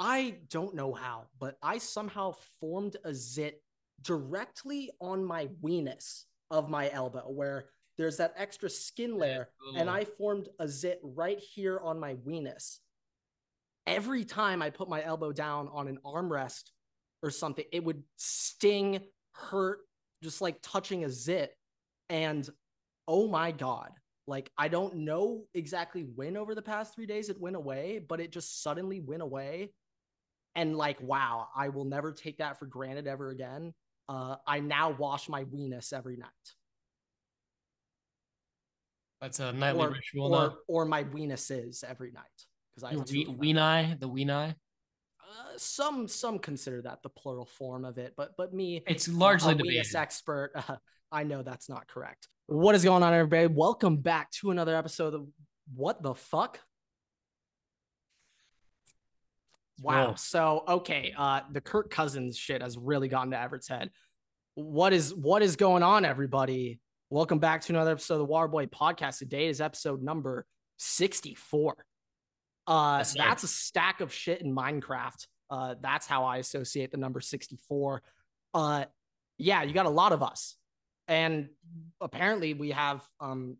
I don't know how, but I somehow formed a zit directly on my weenus of my elbow where there's that extra skin layer oh. and I formed a zit right here on my weenus. Every time I put my elbow down on an armrest or something, it would sting, hurt, just like touching a zit. And oh my God, like I don't know exactly when over the past three days it went away, but it just suddenly went away. And like, wow, I will never take that for granted ever again. Uh, I now wash my weenus every night. That's a nightly or, ritual or, now. or my weenuses every night because I Your have two we, of weenai, the weenai. Uh, some some consider that the plural form of it, but but me, It's largely debated. weenus expert, uh, I know that's not correct. What is going on, everybody? Welcome back to another episode of What the Fuck. Wow. So okay, uh, the Kirk Cousins shit has really gotten to Everett's head. What is what is going on, everybody? Welcome back to another episode of the Waterboy Podcast. Today is episode number sixty-four. Uh, sir. that's a stack of shit in Minecraft. Uh, that's how I associate the number sixty-four. Uh, yeah, you got a lot of us, and apparently we have um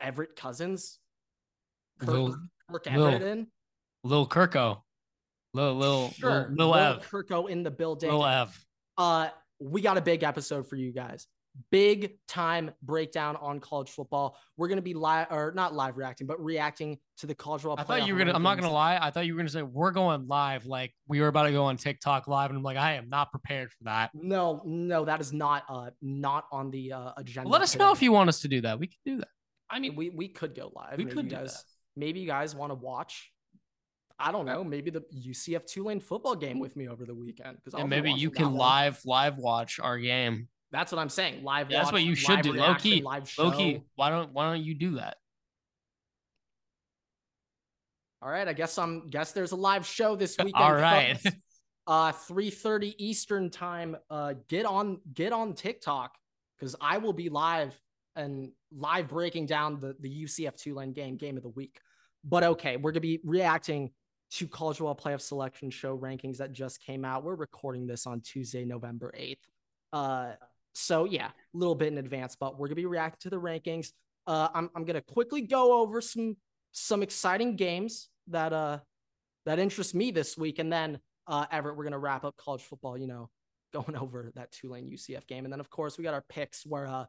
Everett Cousins, Kirk, Lil, Kirk Lil- Everett in. Lil Kirko. Lil, Lil, Sure, Lil Ev. Kirko in the building. Lil Ev. Uh, we got a big episode for you guys. Big time breakdown on college football. We're gonna be live or not live reacting, but reacting to the college football. I thought you were gonna. I'm not gonna lie. I thought you were gonna say we're going live. Like we were about to go on TikTok live, and I'm like, I am not prepared for that. No, no, that is not uh not on the uh, agenda. Let us know if you want us to do that. We can do that. I mean, we we could go live. We maybe could do guys. that. Maybe you guys want to watch. I don't know. Maybe the UCF Tulane football game with me over the weekend because And maybe you can live live watch our game. That's what I'm saying. Live. Yeah, that's what you should do. Low key, Live show. Loki, why don't why don't you do that? All right, I guess I'm guess there's a live show this weekend. All right. folks. uh 3:30 Eastern time. Uh get on get on TikTok cuz I will be live and live breaking down the the UCF Tulane game game of the week. But okay, we're going to be reacting to college football playoff selection show rankings that just came out. We're recording this on Tuesday, November 8th. Uh so yeah, a little bit in advance, but we're to be reacting to the rankings. Uh I'm I'm to quickly go over some some exciting games that uh that interest me this week and then uh Everett we're to wrap up college football, you know, going over that Tulane UCF game and then of course we got our picks where uh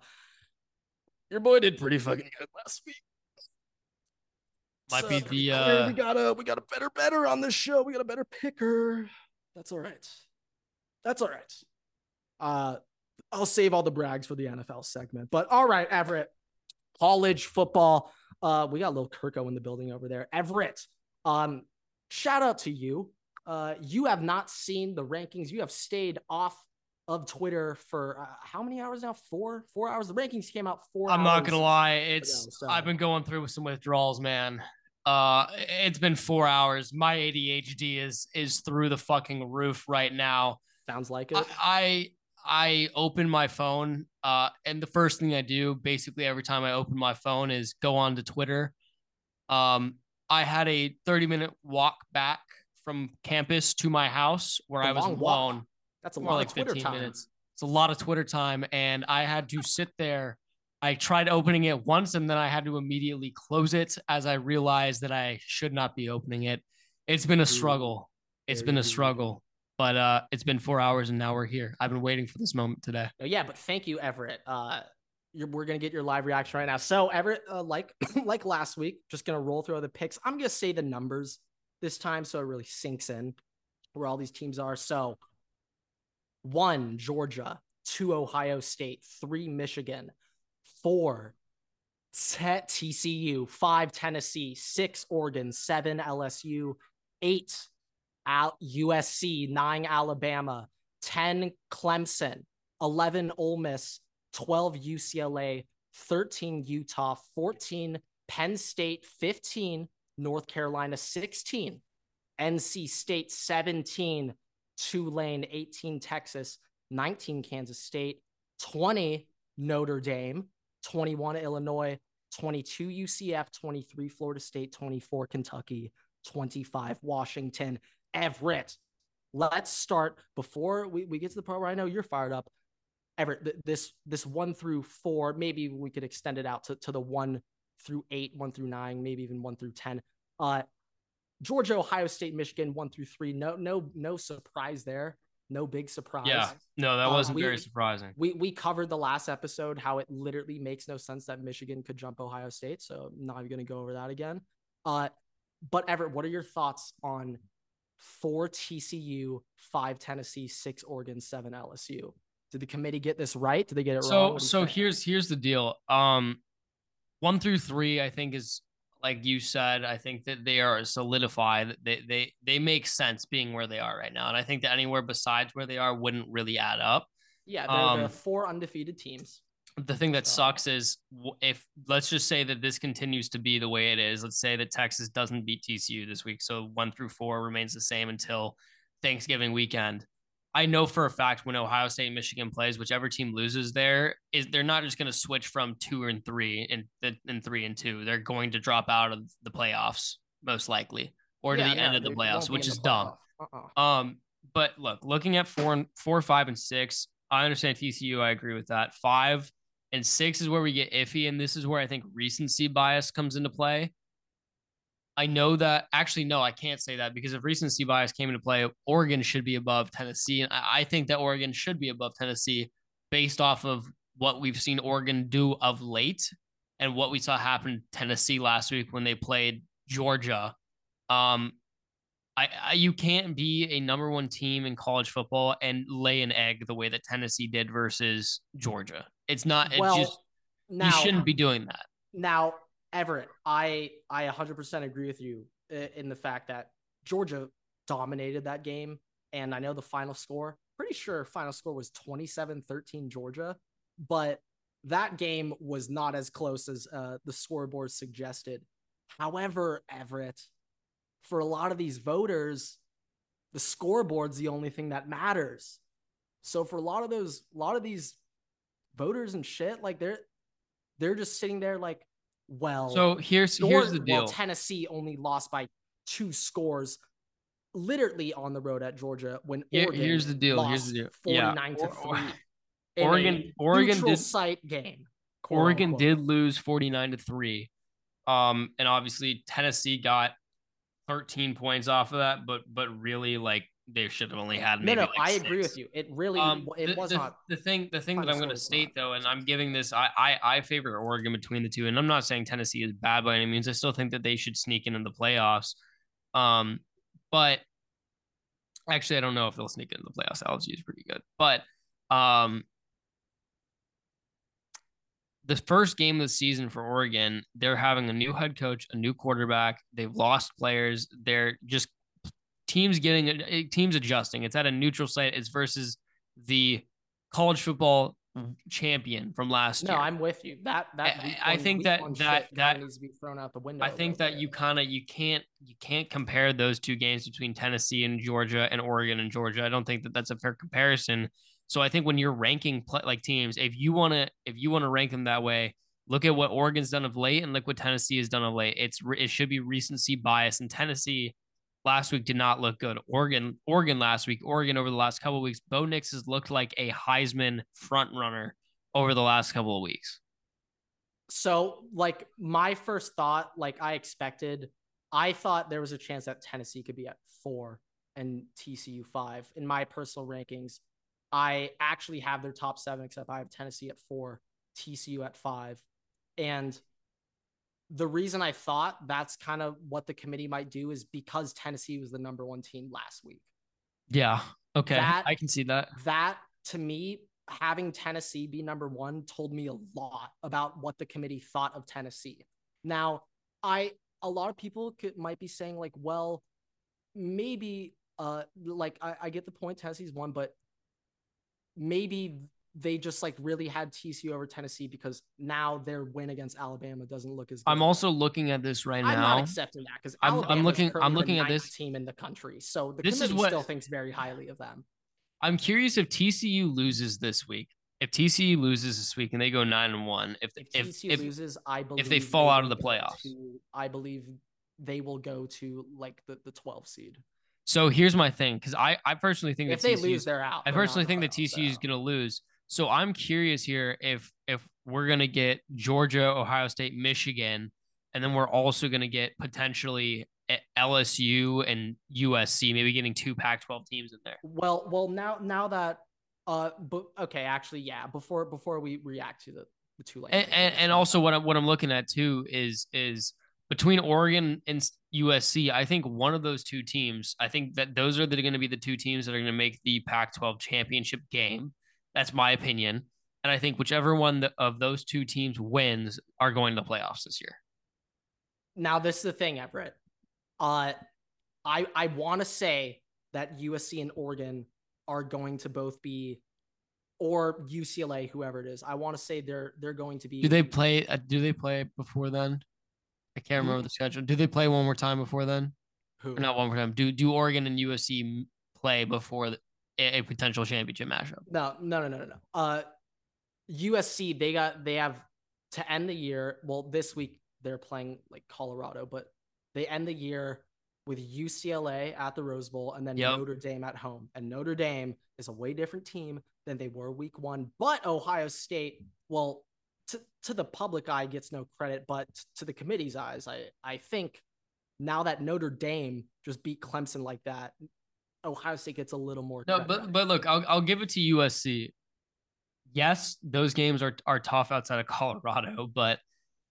your boy did pretty fucking good last week. Might be the, uh, we got a we got a better better on this show. We got a better picker. That's all right. That's all right. Uh I'll save all the brags for the NFL segment. But all right, Everett. College football. Uh we got a little Kirko in the building over there. Everett. Um shout out to you. Uh you have not seen the rankings. You have stayed off of Twitter for uh, how many hours now? 4 4 hours. The rankings came out 4 I'm not gonna lie. It's ago, so- I've been going through with some withdrawals, man. Uh, it's been four hours. My ADHD is is through the fucking roof right now. Sounds like it. I, I I open my phone, uh, and the first thing I do, basically every time I open my phone, is go on to Twitter. Um, I had a 30 minute walk back from campus to my house where I was long walk. alone. That's a lot like of Twitter 15 time. minutes. It's a lot of Twitter time, and I had to sit there. I tried opening it once, and then I had to immediately close it as I realized that I should not be opening it. It's been a struggle. It's been a struggle, but uh, it's been four hours, and now we're here. I've been waiting for this moment today. Uh, Yeah, but thank you, Everett. Uh, you're, we're gonna get your live reaction right now. So Everett, uh, like like last week, just gonna roll through the picks. I'm gonna say the numbers this time, so it really sinks in where all these teams are. So one Georgia, two Ohio State, three Michigan, four te- TCU, five Tennessee, six Oregon, seven LSU, eight Al- USC, nine Alabama, 10 Clemson, 11 Ole Miss, 12 UCLA, 13 Utah, 14 Penn State, 15 North Carolina, 16 NC State, 17 Tulane, 18 Texas, 19 Kansas State, 20 Notre Dame, 21 Illinois, 22 UCF, 23 Florida State, 24 Kentucky, 25 Washington. Everett, let's start before we, we get to the part where I know you're fired up. Everett, this this one through four, maybe we could extend it out to, to the one through eight, one through nine, maybe even one through ten. Uh, Georgia, Ohio State, Michigan, one through three. No, no, no surprise there. No big surprise. Yeah, no, that Uh, wasn't we- very surprising. We we covered the last episode how it literally makes no sense that Michigan could jump Ohio State. So I'm not even gonna go over that again. Uh, but Everett, what are your thoughts on four TCU, five Tennessee, six Oregon, seven LSU? Did the committee get this right? Did they get it wrong? So do you so here's here's the deal. Um, one through three, I think is like you said. I think that they are solidified. They they they make sense being where they are right now, and I think that anywhere besides where they are wouldn't really add up. yeah, they're um, four undefeated teams. The thing that So- sucks is if let's just say that this continues to be the way it is. Let's say that Texas doesn't beat TCU this week, so one through four remains the same until Thanksgiving weekend. I know for a fact when Ohio State and Michigan plays, whichever team loses there is they're not just going to switch from two and three and and three and two. They're going to drop out of the playoffs most likely, or to Yeah, the no, end of the playoffs, which is dumb. playoff. Uh-uh. Um, but look, looking at four and four, five, and six, I understand TCU. I agree with that. Five and six is where we get iffy, and this is where I think recency bias comes into play. I know that actually, no, I can't say that because if recency bias came into play, Oregon should be above Tennessee. And I I think that Oregon should be above Tennessee based off of what we've seen Oregon do of late and what we saw happen in Tennessee last week when they played Georgia. Um, I, I you can't be a number one team in college football and lay an egg the way that Tennessee did versus Georgia. It's not. It well, just now you shouldn't be doing that. Now, Everett, I I 100% agree with you in the fact that Georgia dominated that game and I know the final score, pretty sure final score was 27-13 Georgia, but that game was not as close as uh, the scoreboard suggested. However, Everett, for a lot of these voters, the scoreboard's the only thing that matters. So for a lot of those, a lot of these voters and shit, like they're they're just sitting there like, well, So here's here's the well, deal. Tennessee only lost by two scores, literally on the road at Georgia when Here- Oregon here's the deal, here's the deal. Yeah, 49 to or- or- 3. Oregon- Oregon did- site game. Oregon unquote. did lose 49 to 3. Um, and obviously Tennessee got 13 points off of that, but but really like they should have only had No, maybe no, like I agree with you. It really Um, it the, was the, not. the thing. The thing that I'm going to state though, and I'm giving this. I, I I favor Oregon between the two, and I'm not saying Tennessee is bad by any means. I still think that they should sneak in in the playoffs. Um, but actually, I don't know if they'll sneak in the playoffs. LSU is pretty good, but um, the first game of the season for Oregon, they're having a new head coach, a new quarterback. They've lost players. They're just teams getting eh, teams adjusting. It's at a neutral site. It's versus the college football champion from last No, year. No, I'm with you. That that I- I one- think that- that- that- needs to be thrown out the window. I think that you kind of you can't you can't compare those two games between Tennessee and Georgia and Oregon and Georgia. I don't think that that's a fair comparison. So I think when you're ranking pl- like teams, if you want to if you want to rank them that way, look at what Oregon's done of late and look what Tennessee has done of late. It's it should be recency bias. And Tennessee last week did not look good. Oregon Oregon last week, Oregon over the last couple of weeks, Bo Nix has looked like a Heisman front runner over the last couple of weeks. So, like, my first thought, like, I expected, I thought there was a chance that Tennessee could be at four and TCU five. In my personal rankings, I actually have their top seven, except I have Tennessee at four, TCU at five. And the reason I thought that's kind of what the committee might do is because Tennessee was the number one team last week. Yeah. Okay. That- I can see that. that to me having tennessee be number one told me a lot about what the committee thought of tennessee now i a lot of people could might be saying like well maybe uh like i, I get the point tennessee's one but maybe they just like really had tcu over tennessee because now their win against alabama doesn't look as good I'm also looking at this right now. I'm not accepting that because I'm- I'm looking- I'm looking at this- team in the country, so the This is committee what- still thinks very highly of them. I'm curious if TCU loses this week. If TCU loses this week and they go nine and one, if If if TCU if, loses, I believe if they fall out of the playoffs. to- I believe they will go to like the the 12 seed. So here's my thing, because I I personally think If that they TCU lose, they're out. I They're personally think that TCU is going to lose. So I'm curious here if if we're going to get Georgia, Ohio State, Michigan, and then we're also going to get potentially eh, LSU and USC, maybe getting two Pac-12 teams in there. Well, well, now now that uh, but okay, actually, yeah. Before before we react to the the two And, and, and also what I'm what I'm looking at too is is between Oregon and USC. I think one of those two teams. I think that those are going to be the two teams that are going to make the Pac-12 championship game. That's my opinion. And I think whichever one of those two teams wins are going to the playoffs this year. now this is the thing, Everett. Uh, I I want to say that USC and Oregon are going to both be, or UCLA, whoever it is. I want to say they're they're going to be. Do they play? Uh, do they play before then? I can't remember the schedule. Do they play one more time before then? Who? Or not one more time. Do do Oregon and USC play before the, a, a potential championship matchup? No, no, no, no, no, no. Uh, USC they got they have to end the year. Well, this week they're playing like Colorado, but they end the year with UCLA at the Rose Bowl and then Yep. Notre Dame at home. And Notre Dame is a way different team than they were week one. But Ohio State, well, to, to the public eye gets no credit, but to the committee's eyes, I I think now that Notre Dame just beat Clemson like that, Ohio State gets a little more. No, but but look, I'll I'll give it to USC. Yes, those games are are tough outside of Colorado, but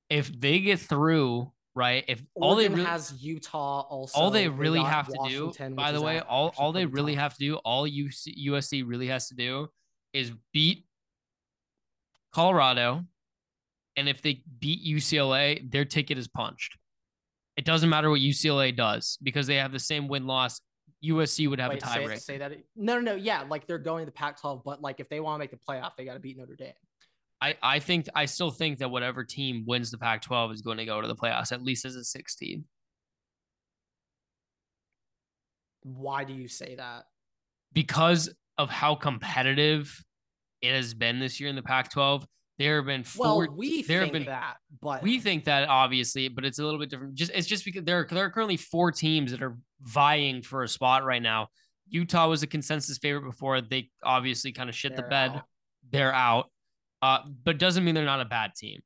if they get through, right? If all they really has Utah also. all they They really got have to Washington, do, by the way, all all they really tough. have to do, all UC, USC really has to do, is beat Colorado, and if they beat UCLA, their ticket is punched. It doesn't matter what UCLA does because they have the same win loss. USC would have Wait, a say, tiebreak. say that. No, no, no. Yeah, like they're going to the Pac-12, but like if they want to make the playoff, they got to beat Notre Dame. I, I think I still think that whatever team wins the Pac-12 is going to go to the playoffs at least as a 16. Why do you say that? because of how competitive it has been this year in the Pac-12. There have been four. Well, we there have been- that, but we think that obviously, but it's a little bit different. Just it's just because there are, there are currently four teams that are vying for a spot right now. Utah was a consensus favorite before. They obviously kind of shit the bed. out. They're out, uh, but doesn't mean they're not a bad team.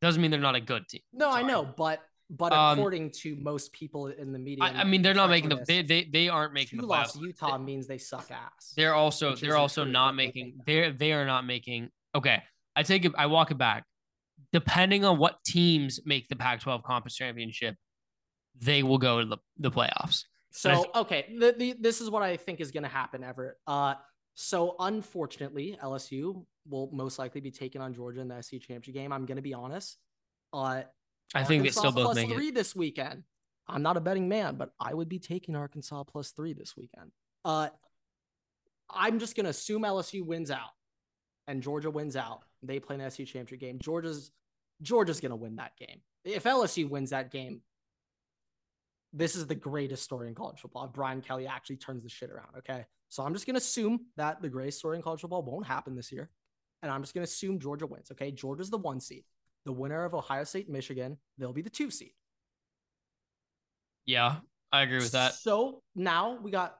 Doesn't mean they're not a good team. No, I know, but but Um, according to most people in the media, I, I mean, they're not making the. They they they aren't making the playoffs. Utah means they suck ass. They're also they're also not making they're they are not making okay. I take it I walk it back. Depending on what teams make the Pac-12 conference championship, they will go to the, the playoffs. So okay, the, the, this is what I think is going to happen, Everett. Uh, so unfortunately, LSU will most likely be taking on Georgia in the SEC championship game. I'm going to be honest. Uh, I think they still both plus make it. three this weekend. I'm not a betting man, but I would be taking Arkansas plus three this weekend. Uh, I'm just going to assume LSU wins out and Georgia wins out. They play an SEC championship game. Georgia's Georgia's going to win that game. If LSU wins that game, this is the greatest story in college football. Brian Kelly actually turns the shit around. Okay. So I'm just going to assume that the greatest story in college football won't happen this year. And I'm just going to assume Georgia wins. Okay. Georgia's the one seed. The winner of Ohio State, Michigan, they'll be the two seed. Yeah, I agree with that. So now we got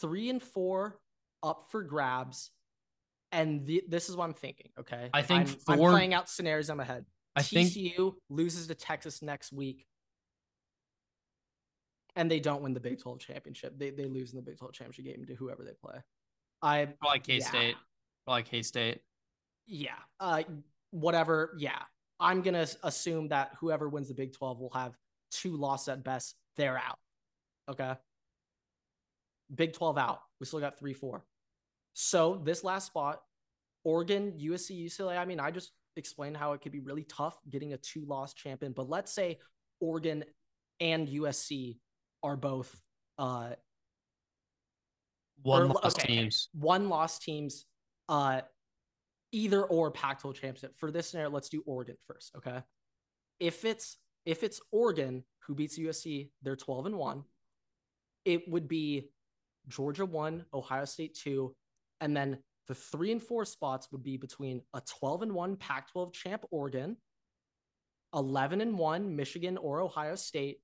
three and four up for grabs. And the, this is what I'm thinking. Okay. I think I'm, I'm playing out scenarios in my head. I think TCU loses to Texas next week. And they don't win the Big 12 championship. They, they lose in the Big 12 championship game to whoever they play. I probably K State. Probably K State. yeah. Uh whatever. Yeah. I'm gonna assume that whoever wins the Big 12 will have two losses at best. They're out. Okay. Big 12 out. We still got three, four. So this last spot, Oregon, USC, UCLA. I mean, I just explained how it could be really tough getting a two loss champion. But let's say Oregon and USC are both uh One Or- loss okay. teams. one loss teams, uh, either or Pac-12 championship. For this scenario, let's do Oregon first. Okay. If it's if it's Oregon who beats USC, they're 12 and one. It would be Georgia one, Ohio State two, and then the three and four spots would be between a 12 and one Pac-12 champ Oregon, 11 and one Michigan or Ohio State,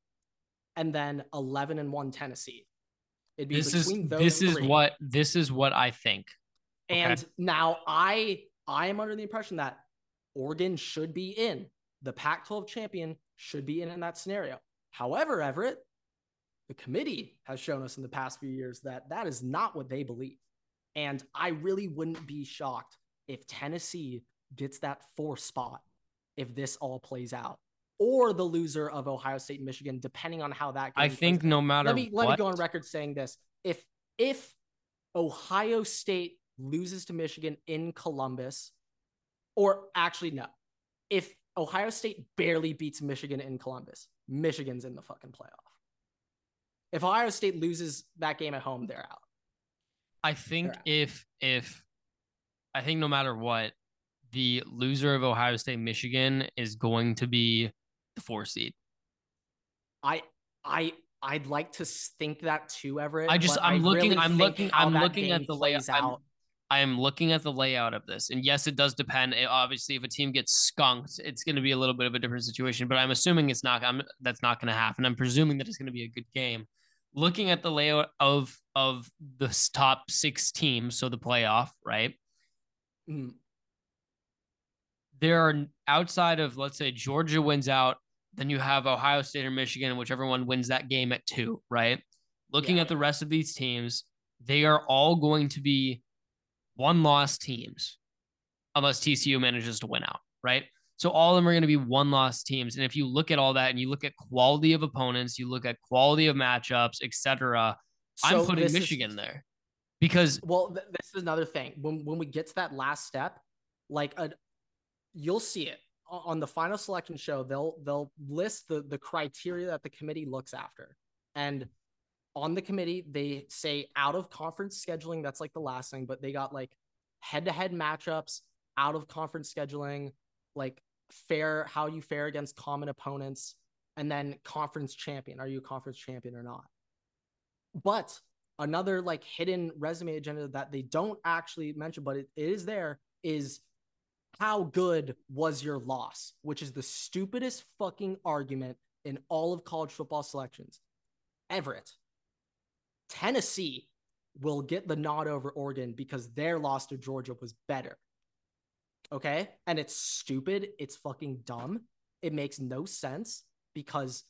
and then 11 and one Tennessee. It'd be This is between those this is what this is what I think. Okay. And now I I am under the impression that Oregon should be in. The Pac-12 champion should be in in that scenario. However, Everett, the committee has shown us in the past few years that that is not what they believe. And I really wouldn't be shocked if Tennessee gets that four spot if this all plays out, or the loser of Ohio State and Michigan, depending on how that. Goes. I think no matter let me let what, me go on record saying this. If if Ohio State loses to Michigan in Columbus, or actually no, if Ohio State barely beats Michigan in Columbus, Michigan's in the fucking playoff. If Ohio State loses that game at home, they're out. I think if if I think no matter what, the loser of Ohio State Michigan is going to be the four seed. I I I'd like to think that too, Everett. I just I'm I looking really I'm looking I'm looking at the layout. out. I am looking at the layout of this, and yes, it does depend. It- obviously, if a team gets skunked, it's going to be a little bit of a different situation. But I'm assuming it's not. I'm that's not going to happen. I'm presuming that it's going to be a good game. Looking at the layout of of the top six teams, so the playoff, right? Mm, there are outside of let's say Georgia wins out, then you have Ohio State or Michigan, whichever one wins that game at two, right? Looking Yeah. at the rest of these teams, they are all going to be one loss teams unless TCU manages to win out, right? So all of them are going to be one loss teams. And if you look at all that and you look at quality of opponents, you look at quality of matchups, etc., I'm putting this is- Michigan there because Well, th- this is another thing. When when we get to that last step, like a, you'll see it on the final selection show. They'll they'll list the the criteria that the committee looks after, and on the committee they say out of conference scheduling. That's like the last thing, but they got like head to head matchups, out of conference scheduling, like fair how you fare against common opponents, and then conference champion. Are you a conference champion or not? But another like hidden resume agenda that they don't actually mention, but it, it is there is how good was your loss, which is the stupidest fucking argument in all of college football selections. Everett, Tennessee will get the nod over Oregon because their loss to Georgia was better. Okay. And it's stupid. It's fucking dumb. It makes no sense because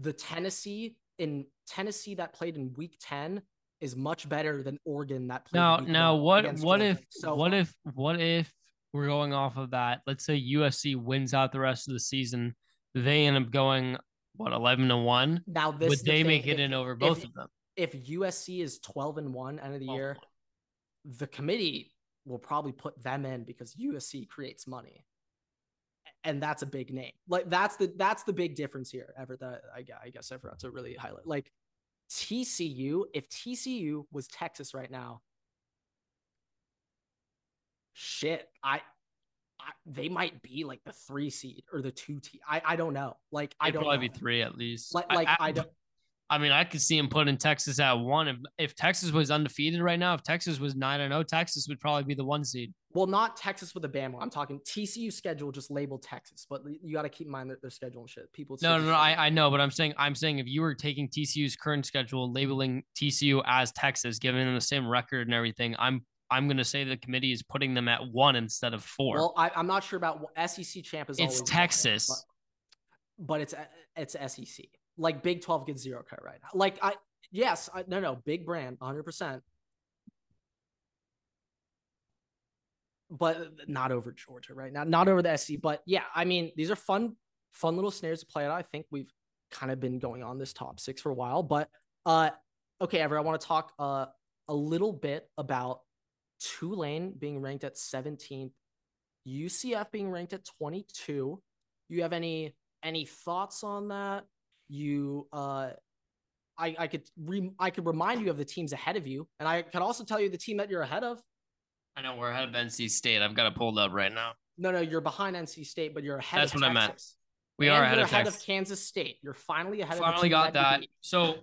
the Tennessee in Tennessee that played in week 10 is much better than Oregon that played now week now what what Georgia. if so what if what if we're going off of that let's say usc wins out the rest of the season they end up going what 11 to 1 now this would the they make it if- in over if- both of them if USC is 12 and 1 end of the year, the committee will probably put them in because USC creates money. And that's a big name. Like that's the that's the big difference here. Ever that I, I guess I forgot to really highlight. Like TCU, if TCU was Texas right now, shit, I, I they might be like the three seed or the two T. I I don't know. Like I It'd don't probably know. be three at least Like like I, don't. I mean, I could see him putting Texas at one. If if Texas was undefeated right now, if Texas was nine and zero, Texas would probably be the one seed. Well, not Texas with a Bama. I'm talking TCU schedule just labeled Texas, but you got to keep in mind that their schedule and shit. People. No, no, no. I, I know, but I'm saying I'm saying if you were taking TCU's current schedule labeling TCU as Texas, giving them the same record and everything, I'm I'm gonna say the committee is putting them at one instead of four. Well, I, I'm not sure about SEC champ is. it's Texas. but, but it's uh, it's SEC. Like Big 12 gets zero cut right now. Like I yes, I, no, no, big brand, 100. percent But not over Georgia right now, not over the SEC. But yeah, I mean, these are fun, fun little snares to play out. I think we've kind of been going on this top six for a while. But uh, okay, Ever, I want to talk uh a little bit about Tulane being ranked at 17th, UCF being ranked at 22. You have any any thoughts on that? You uh I I could re- I could remind you of the teams ahead of you, and I could also tell you the team that you're ahead of. I know we're ahead of NC State. I've got it pulled up right now. No, no, you're behind NC State, but you're ahead That's of what I meant. We And are ahead you're of ahead Texas. of Kansas State. You're finally ahead of Finally team got you that. So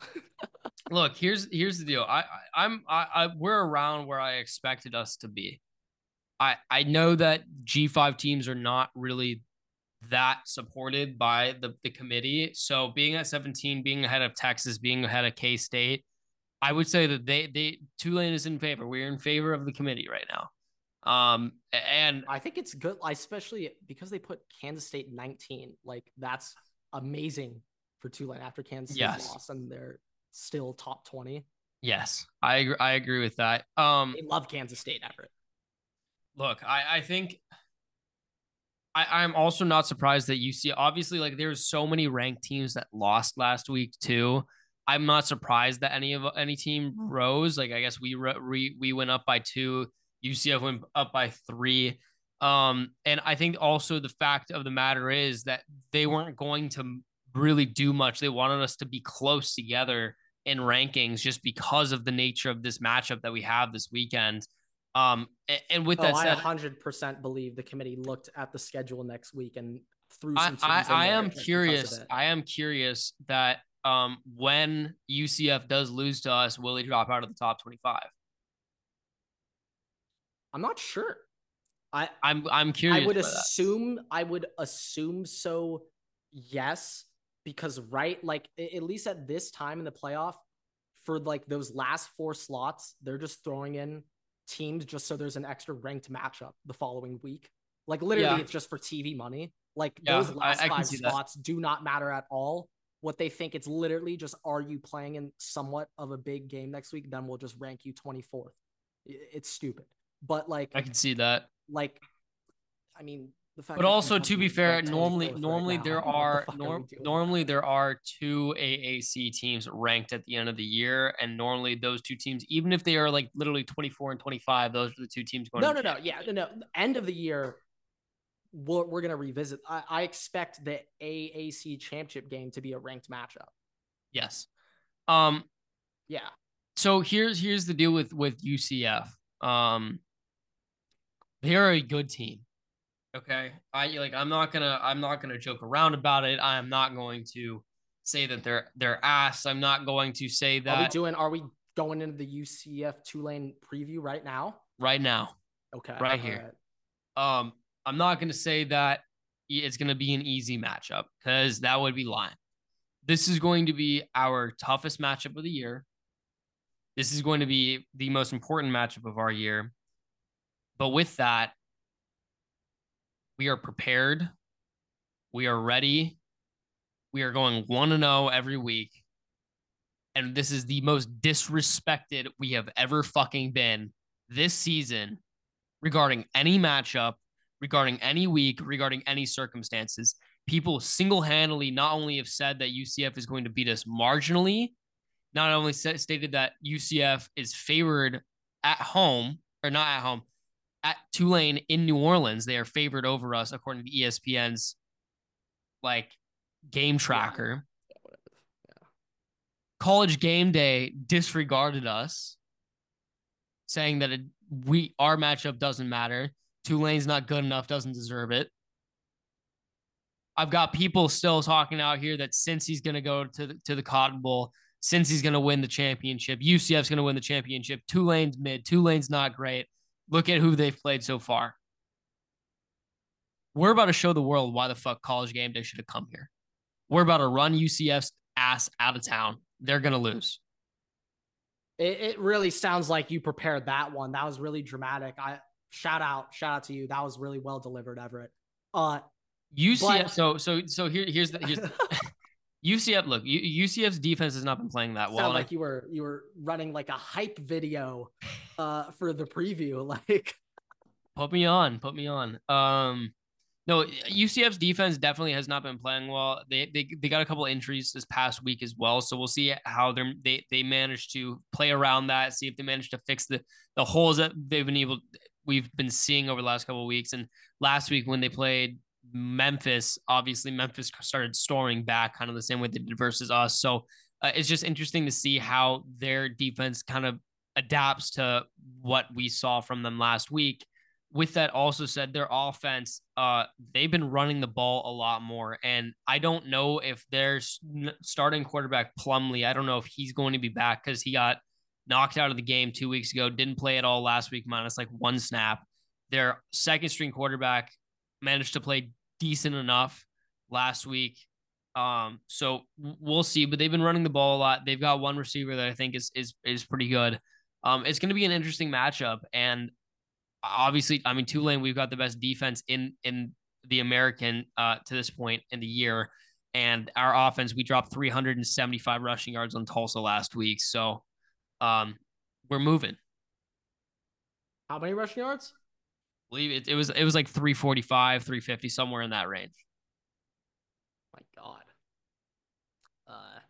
look, here's here's the deal. I, I I'm I, I we're around where I expected us to be. I I know that G5 teams are not really that supported by the, the committee. So being at 17, being ahead of Texas, being ahead of K State, I would say that they they Tulane is in favor. We're in favor of the committee right now. Um, and I think it's good, especially because they put Kansas State 19. Like that's amazing for Tulane after Kansas State yes. lost, and they're still top 20. Yes, I agree. I agree with that. Um, they love Kansas State, Everett. Look, I I think I, I'm also not surprised that you see obviously like there's so many ranked teams that lost last week too. I'm not surprised that any of any team rose. Like I guess we we we went up by two. UCF went up by three. Um, and I think also the fact of the matter is that they weren't going to really do much. They wanted us to be close together in rankings just because of the nature of this matchup that we have this weekend. Um, and, and with oh, that said, I 100% believe the committee looked at the schedule next week and threw some. I, I, I am curious. I am curious that um, when UCF does lose to us, will he drop out of the top 25? I'm not sure. I I'm I'm curious. I would assume that. I would assume so. Yes, because right, like at least at this time in the playoff, for like those last four slots, they're just throwing in teams just so there's an extra ranked matchup the following week. Like literally, yeah. it's just for TV money. Like yeah, those last I, I five spots that. do not matter at all. What they think it's literally just are you playing in somewhat of a big game next week? Then we'll just rank you 24th. It's stupid. But like I can see that. Like, I mean. But also, to be fair, normally, normally right there are the norm, normally there are two AAC teams ranked at the end of the year, and normally those two teams, even if they are like literally twenty four and twenty five, those are the two teams going. No, no, no, yeah, no, no. End of the year, we're, we're gonna revisit. I, I expect the AAC championship game to be a ranked matchup. Yes. Um. Yeah. So here's here's the deal with with UCF. Um, they're a good team. Okay. I like I'm not gonna I'm not gonna joke around about it. I am not going to say that they're they're ass. I'm not going to say that Are we doing are we going into the UCF Tulane preview right now? Right now. Okay. Right here. Right. Um, I'm not gonna say that it's gonna be an easy matchup because that would be lying. This is going to be our toughest matchup of the year. This is going to be the most important matchup of our year. But with that, we are prepared. We are ready. We are going 1 0 every week. And this is the most disrespected we have ever fucking been this season regarding any matchup, regarding any week, regarding any circumstances. People single handedly not only have said that UCF is going to beat us marginally, not only stated that UCF is favored at home or not at home, at Tulane in New Orleans, they are favored over us according to ESPN's like game tracker. Yeah. Yeah. College game day disregarded us, saying that it, we our matchup doesn't matter. Tulane's not good enough, doesn't deserve it. I've got people still talking out here that since he's going to go to the, to the Cotton Bowl, since he's going to win the championship, UCF's going to win the championship. Tulane's mid, Tulane's not great. Look at who they've played so far. We're about to show the world why the fuck college game day should have come here. We're about to run UCF's ass out of town. They're going to lose. It, it really sounds like you prepared that one. That was really dramatic. I shout out, shout out to you. That was really well delivered, Everett. Uh, UCF. But... so so so here here's the here's the, UCF. Look, UCF's defense has not been playing that well. Sound like you were you were running like a hype video uh, for the preview. Like, put me on, put me on. Um, no, UCF's defense definitely has not been playing well. They they, they got a couple injuries this past week as well, so we'll see how they they they manage to play around that. See if they manage to fix the the holes that they've been able we've been seeing over the last couple of weeks. And last week when they played Memphis, obviously Memphis started storming back, kind of the same way they did versus us. So uh, it's just interesting to see how their defense kind of adapts to what we saw from them last week. With that also said, their offense, uh, they've been running the ball a lot more, and I don't know if their starting quarterback Plumlee, I don't know if he's going to be back because he got knocked out of the game two weeks ago, didn't play at all last week, minus like one snap. Their second string quarterback managed to play decent enough last week. Um, so we'll see, but they've been running the ball a lot. They've got one receiver that I think is is is pretty good. Um, it's going to be an interesting matchup, and obviously, I mean Tulane, we've got the best defense in in the American uh, to this point in the year, and our offense we dropped 375 rushing yards on Tulsa last week, so um, we're moving. How many rushing yards? Believe it, it was it was like 345, 350, somewhere in that range. My God. Uh,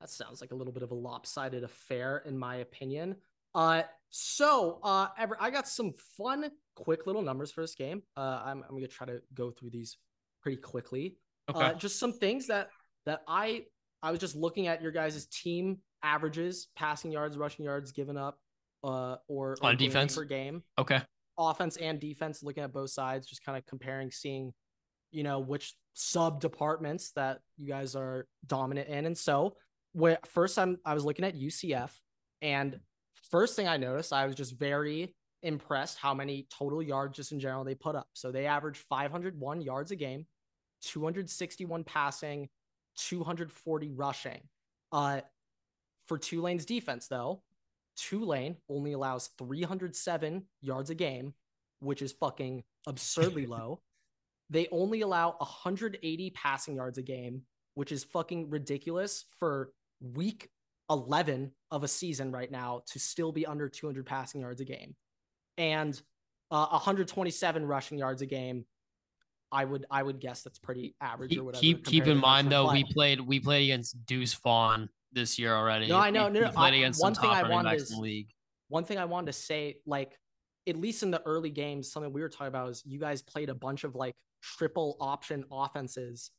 that sounds like a little bit of a lopsided affair, in my opinion. Uh, so uh, ever I got some fun, quick little numbers for this game. Uh, I'm I'm gonna try to go through these pretty quickly. Okay. Uh, just some things that that I I was just looking at your guys' team averages, passing yards, rushing yards given up, uh, or, or on defense per game. Okay. Offense and defense, looking at both sides, just kind of comparing, seeing, you know, which sub departments that you guys are dominant in. And so, where first I'm I was looking at UCF, and first thing I noticed, I was just very impressed how many total yards just in general they put up. So they averaged 501 yards a game, 261 passing, 240 rushing. Uh, for Tulane's defense, though, Tulane only allows 307 yards a game, which is fucking absurdly low. They only allow 180 passing yards a game, which is fucking ridiculous for week 11 of a season right now to still be under 200 passing yards a game. And uh, 127 rushing yards a game. I would I would guess that's pretty average or whatever. Keep keep in mind though, we played we played against Deuce Vaughn this year already. No, I know. No, no. I, one thing I wanted is, league. One thing I wanted to say, like at least in the early games, something we were talking about is you guys played a bunch of like triple option offenses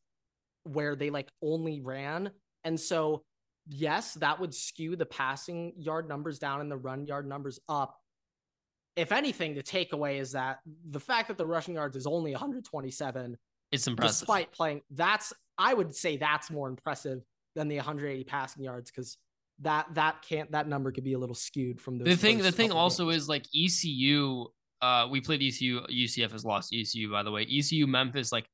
where they like only ran, and so yes, that would skew the passing yard numbers down and the run yard numbers up. If anything, the takeaway is that the fact that the rushing yards is only 127 it's impressive. Despite playing, that's I would say that's more impressive than the 180 passing yards because that that can't that number could be a little skewed from the thing. The thing also games. is like ECU. Uh, we played ECU. UCF has lost ECU by the way. ECU Memphis like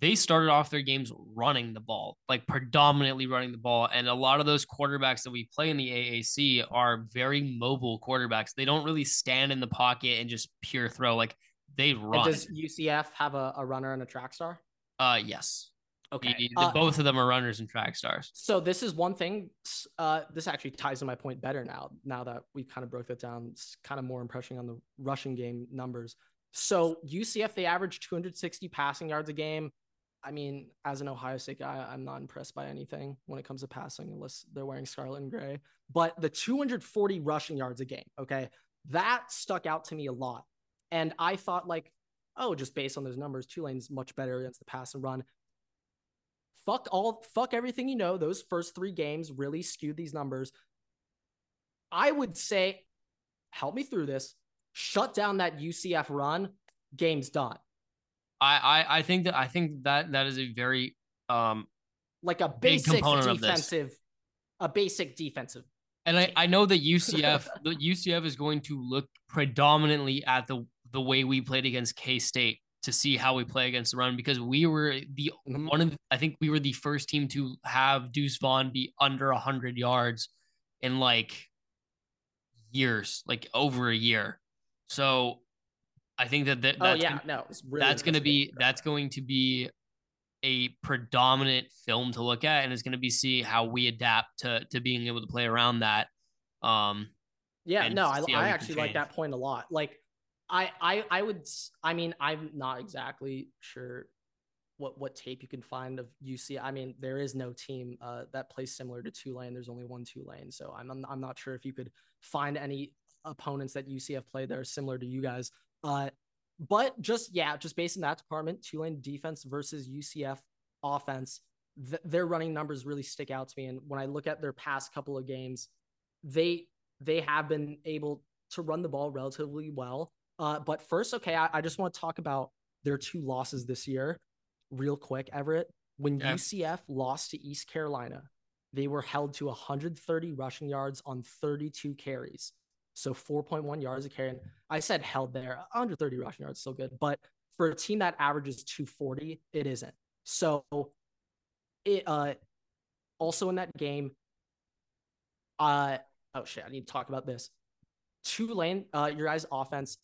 they started off their games running the ball, like predominantly running the ball. And a lot of those quarterbacks that we play in the AAC are very mobile quarterbacks. They don't really stand in the pocket and just pure throw. Like they run. And does UCF have a, a runner and a track star? Uh, yes. Okay. The, the, uh, both of them are runners and track stars. So this is one thing. Uh, this actually ties to my point better now. Now that we kind of broke that down, it's kind of more impression on the rushing game numbers. So UCF they average 260 passing yards a game. I mean, as an Ohio State guy, I'm not impressed by anything when it comes to passing unless they're wearing scarlet and gray. But the 240 rushing yards a game, okay, that stuck out to me a lot. And I thought like, oh, just based on those numbers, Tulane's much better against the pass and run fuck all fuck everything you know. Those first three games really skewed these numbers. I would say, help me through this. Shut down that UCF run. Game's done. I I, I think that I think that that is a very um like a basic defensive, a basic defensive. And I, I know that UCF the UCF is going to look predominantly at the the way we played against K State to see how we play against the run because we were the mm-hmm. one of the, I think we were the first team to have Deuce Vaughn be under hundred yards in like years, like over a year. So I think that, that oh, that's oh yeah, gonna, no, really that's going to be that's going to be a predominant film to look at, and it's going to be see how we adapt to to being able to play around that. Um, yeah, no, I, I actually like that point a lot. Like I, I I would I mean I'm not exactly sure what what tape you can find of UC. I mean there is no team uh, that plays similar to Tulane. There's only one Tulane, so I'm, I'm not sure if you could find any opponents that UCF played that are similar to you guys. Uh, but just yeah, just based on that department, Tulane defense versus UCF offense, th- their running numbers really stick out to me. And when I look at their past couple of games, they they have been able to run the ball relatively well. Uh, but first, okay, I, I just want to talk about their two losses this year, real quick. Everett, when yeah. UCF lost to East Carolina, they were held to 130 rushing yards on 32 carries, so 4.1 yards a carry. And I said held there, 130 rushing yards, still good, but for a team that averages 240, it isn't. So it, uh, also in that game, uh, oh shit, I need to talk about this. Tulane, uh, your guys' offense.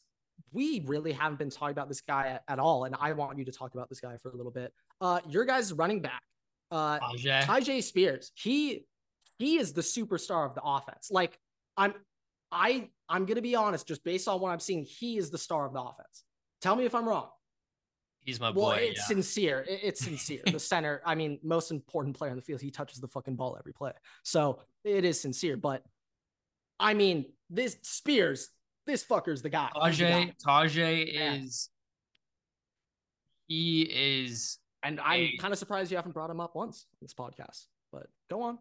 We really haven't been talking about this guy at, at, all, and I want you to talk about this guy for a little bit. Uh, your guys' running back, uh, Tyjae Spears. He he is the superstar of the offense. Like I'm, I I'm gonna be honest, just based on what I'm seeing, he is the star of the offense. Tell me if I'm wrong. He's my well, boy. It's yeah. sincere. It's sincere. the center, I mean, most important player on the field. He touches the fucking ball every play. So it is sincere. But I mean, this Spears, this fucker's the guy. Tyjae, Tyjae is he is and I'm kind of surprised you haven't brought him up once in this podcast. But go on.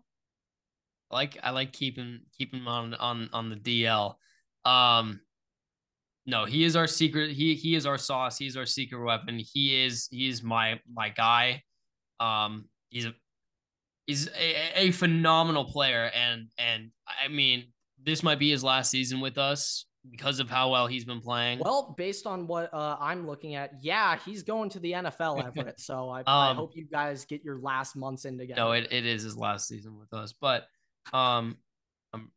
I like I like keeping keeping him on on on the DL. Um no, he is our secret. He he is our sauce. He's our secret weapon. He is he is my my guy. Um, he's a he's a, a phenomenal player, and and I mean this might be his last season with us because of how well he's been playing. Well, based on what uh, I'm looking at, yeah, he's going to the NFL, Everett. so I, um, I, hope you guys get your last months in together. No, it, it is his last season with us, but um, um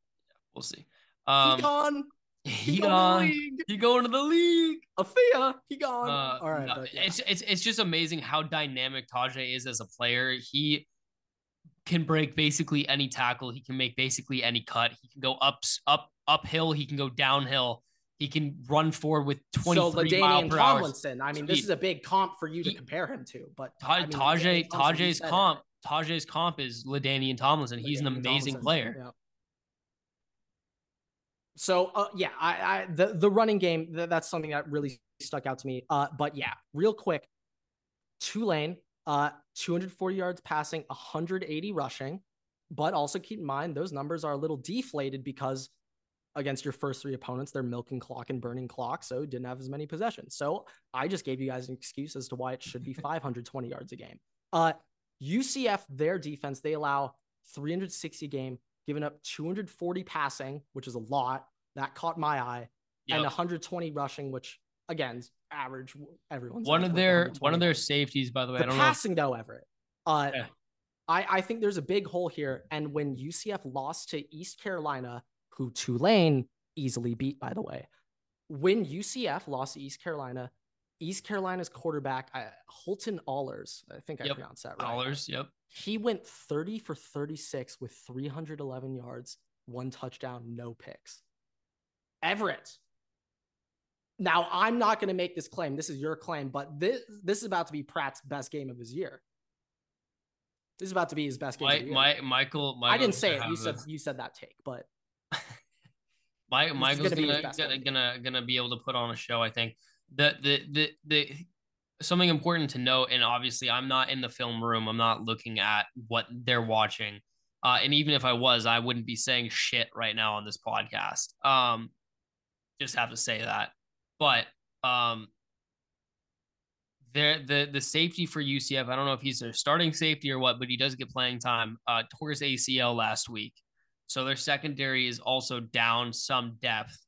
we'll see. Um, he gone. He, he gone. He going to the league. Afia, he gone. Uh, All right. No, yeah. It's it's it's just amazing how dynamic Tyjae is as a player. He can break basically any tackle. He can make basically any cut. He can go up up uphill. He can go downhill. He can run forward with 23 so LaDainian Tomlinson. I mean, this is a big comp for you to he, compare him to. But I mean, Tyjae Tyjae's comp Tyjae's comp is LaDainian Tomlinson. He's an amazing Tomlinson. player. Yeah. So uh, yeah, I, I the the running game th- that's something that really stuck out to me. Uh, but yeah, real quick, Tulane, uh, 240 yards passing, 180 rushing, but also keep in mind those numbers are a little deflated because against your first three opponents, they're milking clock and burning clock, so didn't have as many possessions. So I just gave you guys an excuse as to why it should be 520 yards a game. Uh, UCF, their defense, they allow 360 game, giving up 240 passing, which is a lot. That caught my eye, yep. and 120 rushing, which again average. Everyone's one of their one of their safeties, by the way. The passing know. though, Everett. Uh, yeah. I I think there's a big hole here, and when UCF lost to East Carolina, who Tulane easily beat, by the way, when UCF lost to East Carolina, East Carolina's quarterback, uh, Holton Ahlers, I think I yep. pronounced that right. Ahlers, yep. He went 30 for 36 with 311 yards, one touchdown, no picks. Everett. Now, I'm not going to make this claim. This is your claim, but this this is about to be Pratt's best game of his year. This is about to be his best game. My, my, Michael, Michael, I didn't say it. You said you said that take, but my, Michael's gonna gonna, gonna gonna be able to put on a show. I think the the the the something important to note, and obviously I'm not in the film room. I'm not looking at what they're watching. Uh, and even if I was, I wouldn't be saying shit right now on this podcast. Um, just have to say that. But um, there the the safety for UCF. I don't know if he's their starting safety or what, but he does get playing time. Uh, tore his ACL last week, so their secondary is also down some depth.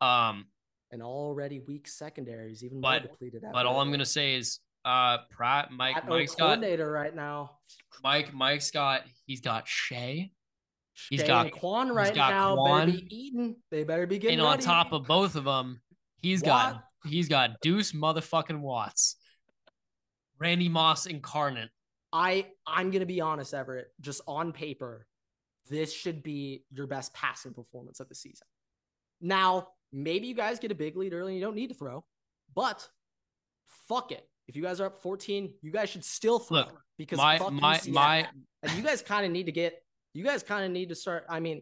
Um, and already weak secondaries, even but, more depleted. But all I'm gonna say is, uh, Pratt, Mike, At Mike's coordinator got right now. Mike, Mike's got he's got Shea. He's Shea got Quan right now. Quan. Better be eating. They better be getting. And ready. on top of both of them, he's got he's got Deuce motherfucking Watts, Randy Moss incarnate. I I'm gonna be honest, Everett. Just on paper, this should be your best passing performance of the season. Now, maybe you guys get a big lead early and you don't need to throw, but fuck it. If you guys are up 14, you guys should still throw Look, because my my my and you guys kind of need to get you guys kind of need to start. I mean,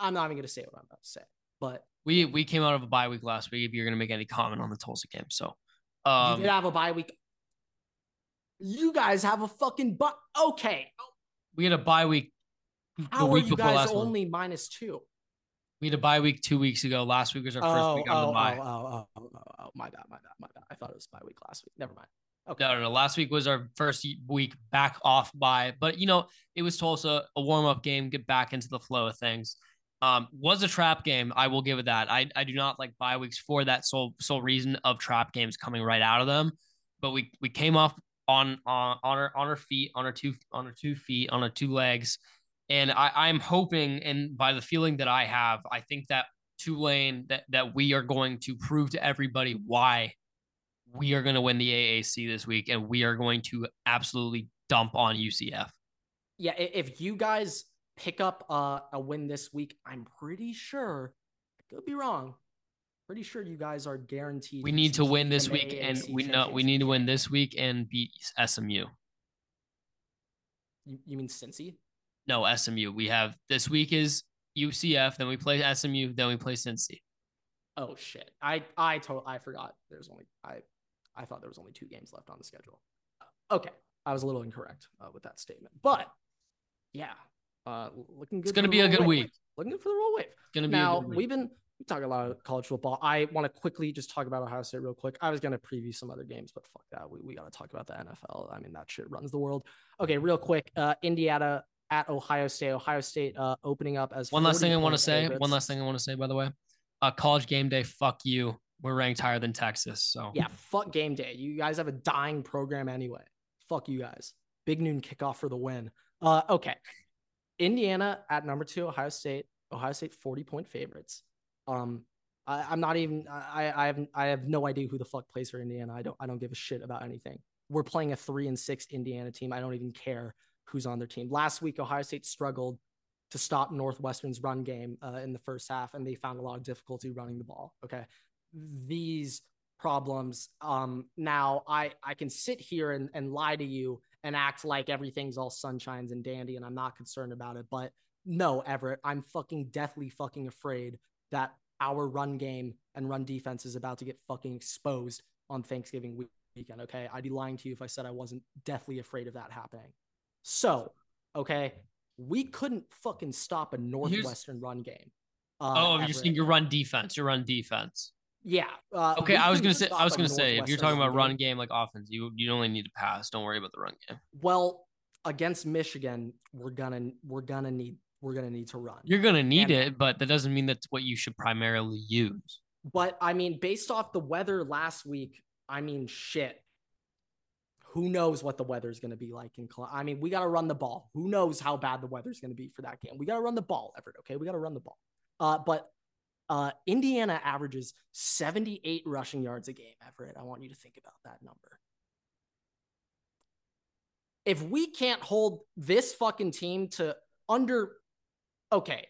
I'm not even gonna say what I'm about to say, but we we came out of a bye week last week. If you're gonna make any comment on the Tulsa game, so um, you did have a bye week. You guys have a fucking but okay. We had a bye week. How are you guys only minus two? We had a bye week two weeks ago. Last week was our first oh, week on oh, the bye. Oh, oh, oh, oh, oh, my bad, my bad, my bad. I thought it was bye week last week. Never mind. Okay. No, no, no. Last week was our first week back off by, but you know, it was Tulsa, a warm up game, get back into the flow of things. Um, was a trap game. I will give it that. I, I do not like bye weeks for that sole sole reason of trap games coming right out of them. But we we came off on on on her on her feet, on her two on her two feet, on her two legs. And I, I'm hoping, and by the feeling that I have, I think that Tulane that that we are going to prove to everybody why we are going to win the AAC this week, and we are going to absolutely dump on UCF. Yeah, if you guys pick up uh, a win this week, I'm pretty sure. I could be wrong. Pretty sure you guys are guaranteed. We need to win this week, and we know we need to win this week and beat SMU. You, you mean Cincy? No, SMU. We have this week is UCF, then we play SMU, then we play Cincy. Oh shit! I I told I forgot. There's only I I thought there was only two games left on the schedule. Okay, I was a little incorrect uh, with that statement, but yeah, uh, looking good. It's gonna be a good wave. week. Looking good for the roll wave. It's gonna be now a good week. we've been we talk a lot of college football. I want to quickly just talk about Ohio State real quick. I was gonna preview some other games, but fuck that. We, we got to talk about the NFL. I mean that shit runs the world. Okay, real quick. Uh, Indiana at Ohio State. Ohio State uh, opening up as One last thing I want to say. favorites. One last thing I want to say, by the way. Uh, college game day. Fuck you. We're ranked higher than Texas. So Yeah, fuck game day. You guys have a dying program anyway. Fuck you guys. Big noon kickoff for the win. Uh, okay. Indiana at number two, Ohio State. Ohio State 40 point favorites. Um, I, I'm not even I, I have I have no idea who the fuck plays for Indiana. I don't I don't give a shit about anything. We're playing a three and six Indiana team. I don't even care who's on their team. Last week, Ohio State struggled to stop Northwestern's run game uh, in the first half, and they found a lot of difficulty running the ball. Okay, these problems. Um, now I I can sit here and, and lie to you and act like everything's all sunshines and dandy, and I'm not concerned about it. But no, Everett, I'm fucking deathly fucking afraid that our run game and run defense is about to get fucking exposed on Thanksgiving week- weekend. Okay, I'd be lying to you if I said I wasn't deathly afraid of that happening. So, okay, we couldn't fucking stop a Northwestern run game. Uh, Oh, you're Everett. saying your run defense. Your run defense. Yeah. Uh, Okay, I was gonna say. I was gonna say. If you're talking about run game like offense, you you only need to pass. Don't worry about the run game. Well, against Michigan, we're gonna we're gonna need we're gonna need to run. You're gonna need And- it, but that doesn't mean that's what you should primarily use. But I mean, based off the weather last week, I mean, shit. Who knows what the weather is going to be like in Col- I mean, we got to run the ball. Who knows how bad the weather is going to be for that game? We got to run the ball, Everett. Okay, we got to run the ball. Uh, but uh, Indiana averages 78 rushing yards a game, Everett. I want you to think about that number. If we can't hold this fucking team to under, okay,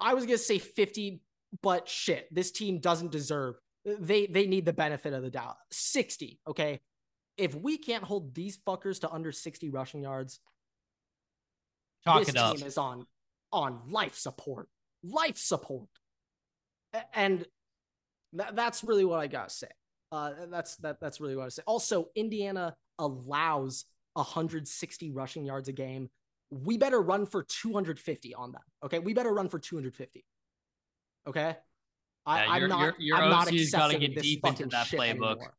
I was gonna say 50 but shit, this team doesn't deserve. They they need the benefit of the doubt. 60, okay? If we can't hold these fuckers to under 60 rushing yards, Chalk this it up. team is on on life support. Life support. And that, that's really what I got to say. Uh that's that that's really what I say. Also, Indiana allows 160 rushing yards a game. We better run for 250 on that. Okay? We better run for 250. Okay? I, Yeah, I'm your- not, your- your I'm not OC's gotta get deep into that playbook. anymore.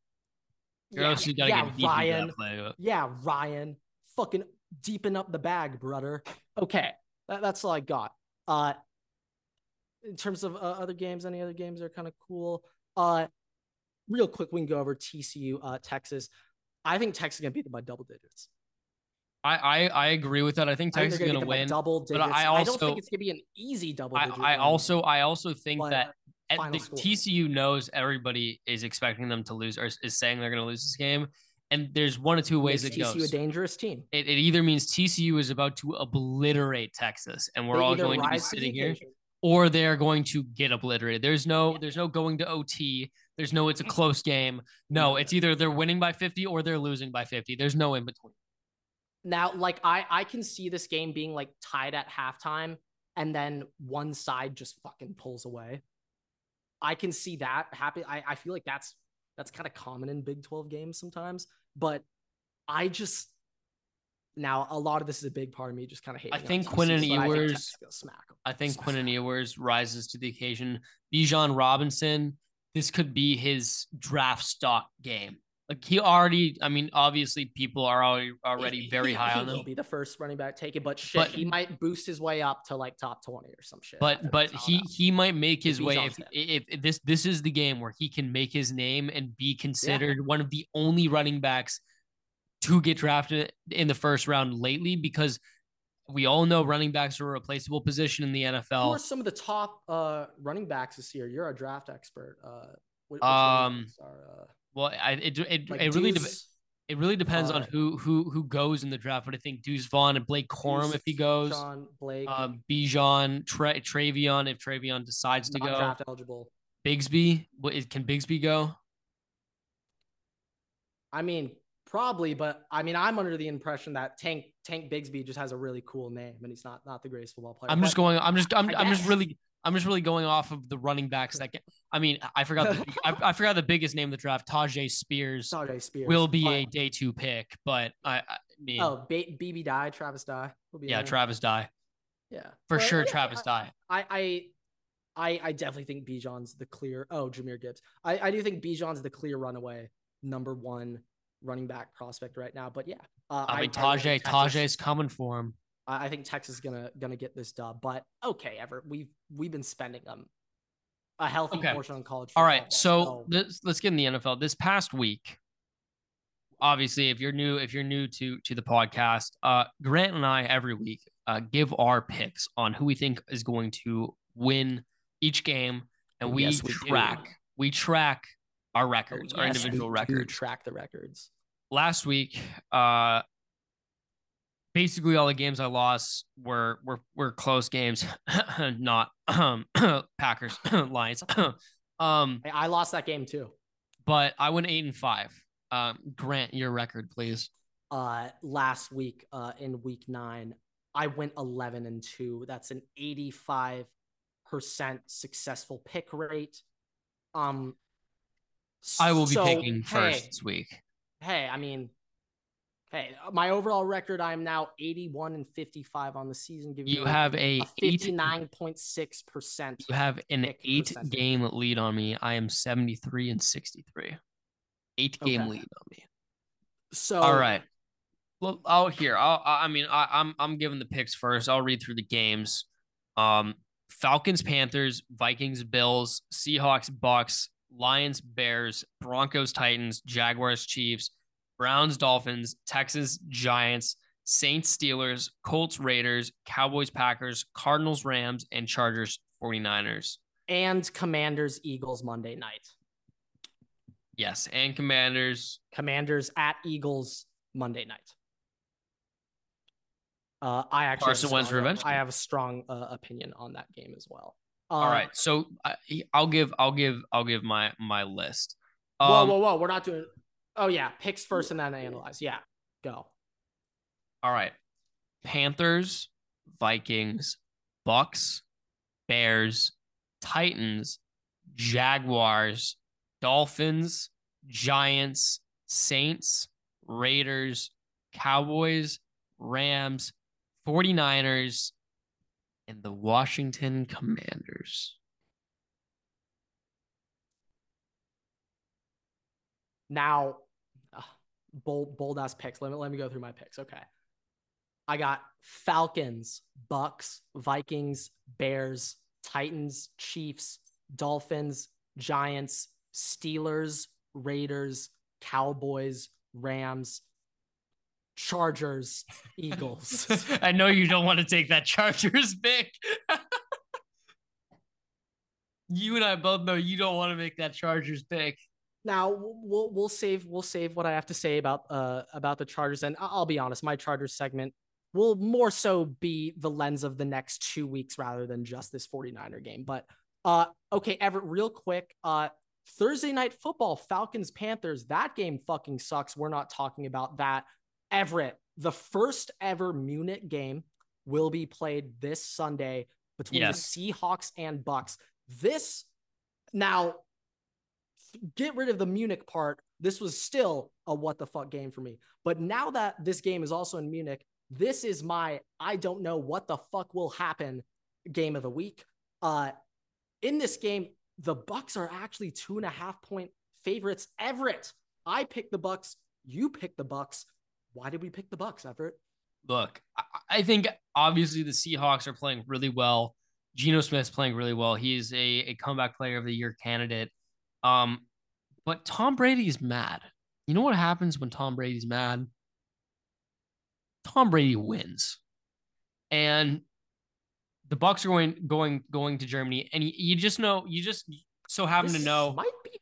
Your Yeah, OC gotta yeah, get deep Ryan. into that playbook. Yeah, Ryan, fucking deepen up the bag, brother. Okay, that, that's all I got. Uh, in terms of uh, other games, any other games are kind of cool. Uh, real quick, we can go over TCU, uh, Texas. I think Texas is gonna beat them by double digits. I, I I agree with that. I think I think Texas is gonna, gonna beat them by win. double digits. But I I, don't also- think it's gonna be an easy double I, digit. I also I also think but that at the score. TCU knows everybody is expecting them to lose or is- saying they're going to lose this game, and there's one or two ways makes it TCU goes. a dangerous team. It, it either means TCU is about to obliterate Texas, and we're They all going to be sitting here, or they're going to get obliterated. There's no there's no going to OT. There's no it's a mm-hmm. close game. No, mm-hmm. it's either they're winning by 50 or they're losing by 50. There's no in between. Now, like I, I can see this game being like tied at halftime, and then one side just fucking pulls away. I can see that happen. I, I feel like that's that's kind of common in Big Twelve games sometimes. But I just now a lot of this is a big part of me just kind of hating. I think TCU, Quinnen but I think Ewers- Texas is gonna smack 'em. I think Smack and Ewers rises to the occasion. Bijan Robinson, this could be his draft stock game. Like he already, I mean, obviously people are already already He- very he- high he on him. Be the first running back taken, but shit, But- he might boost his way up to like top twenty or some shit. But but he he might make his way if, if if this this is the game where he can make his name and be considered one of the only running backs to get drafted in the first round lately because we all know running backs are a replaceable position in the NFL. Who are some of the top uh, running backs this year? You're a draft expert. Uh, um, are, uh, well, I, it it, like it really depends. It really depends on who who who goes in the draft, but I think Deuce Vaughn and Blake Corum if he goes, Sean Blake, um, Bijan, Tra- Travion if Travion decides to go, draft eligible. Bigsby, what is can Bigsby go? I mean, probably, but I mean, I'm under the impression that Tank Tank Bigsby just has a really cool name, and he's not not the greatest football player. I'm just going. I'm just. I'm. I'm just really. I'm just really going off of the running backs that get. I mean, I forgot. The, I, I, forgot the biggest name of the draft. Tyjae Spears. Tyjae Spears will be a day two pick, but I, I mean. Oh, BB Dye, Travis Dye. yeah, there. Travis Dye. Yeah, for sure, yeah, Travis I, Dye. I, I I, I definitely think Bijan's the clear. Oh, Jahmyr Gibbs. I, I do think Bijan's the clear runaway number one running back prospect right now. But yeah, uh, I mean Tyjae Tyjae's coming for him. I, I think Texas is gonna gonna get this dub. But okay, Ever we've we've been spending them a healthy okay. portion on college. All right, so, so. Let's, let's get in the NFL. This past week, obviously, if you're new, if you're new to to the podcast, uh, Grant and I every week uh, give our picks on who we think is going to win each game, and we, yes, we track do. we track our records, oh, yes, our individual records. Track the records. Last week, uh, basically all the games I lost were were were close games, not um, Packers Lions. um, I lost that game too, but I went eight and five. Um, Grant, your record, please. Uh, last week, uh, in week nine, I went eleven and two. That's an eighty-five percent successful pick rate. Um, I will be so, picking first hey, this week. Hey, I mean, hey, my overall record, I am now 81 and 55 on the season. Giving you have a, a 59.6 percent. You have an eight percentage. game lead on me. I am 73 and 63. Eight game okay. lead on me. So all right. Well, I'll hear. I'll, I mean, I, I'm I'm giving the picks first. I'll read through the games. Um, Falcons, Panthers, Vikings, Bills, Seahawks, Bucks, Lions, Bears, Broncos, Titans, Jaguars, Chiefs, Browns, Dolphins, Texas, Giants, Saints, Steelers, Colts, Raiders, Cowboys, Packers, Cardinals, Rams, and Chargers, 49ers. And Commanders, Eagles Monday night. Yes, and Commanders. Commanders at Eagles Monday night. Uh, I actually Carson Wentz revenge. I have a strong uh, opinion on that game as well. Uh, All right, so I, will give I'll give I'll give my my list. Um, whoa, whoa, whoa! We're not doing. Oh yeah, picks first and then analyze. Yeah, go. All right, Panthers, Vikings, Bucks, Bears, Titans, Jaguars, Dolphins, Giants, Saints, Raiders, Cowboys, Rams, 49ers, and the Washington Commanders. Now, uh, bold bold ass picks. Let me let me go through my picks. Okay. I got Falcons, Bucks, Vikings, Bears, Titans, Chiefs, Dolphins, Giants, Steelers, Raiders, Cowboys, Rams, Chargers, Eagles. I know you don't want to take that Chargers pick. you and I both know you don't want to make that Chargers pick. Now we'll we'll save we'll save what I have to say about uh about the Chargers and I'll be honest, my Chargers segment will more so be the lens of the next two weeks rather than just this 49er game. But uh okay, Everett, real quick, uh Thursday night football, Falcons Panthers. That game fucking sucks. We're not talking about that. Everett, the first ever Munich game will be played this Sunday between yes. the Seahawks and Bucks. This now get rid of the Munich part. This was still a what the fuck game for me. But now that this game is also in Munich, this is my I don't know what the fuck will happen game of the week. Uh in this game, the Bucks are actually two and a half point favorites. Everett, I picked the Bucks. You picked the Bucks. Why did we pick the Bucks, Everett? Look, I think obviously the Seahawks are playing really well. Geno Smith's playing really well. He's a, a comeback player of the year candidate. Um, but Tom Brady is mad. You know what happens when Tom Brady's mad? Tom Brady wins. And the Bucks are going going going to Germany, and you, you just know you just so happen This to know. might be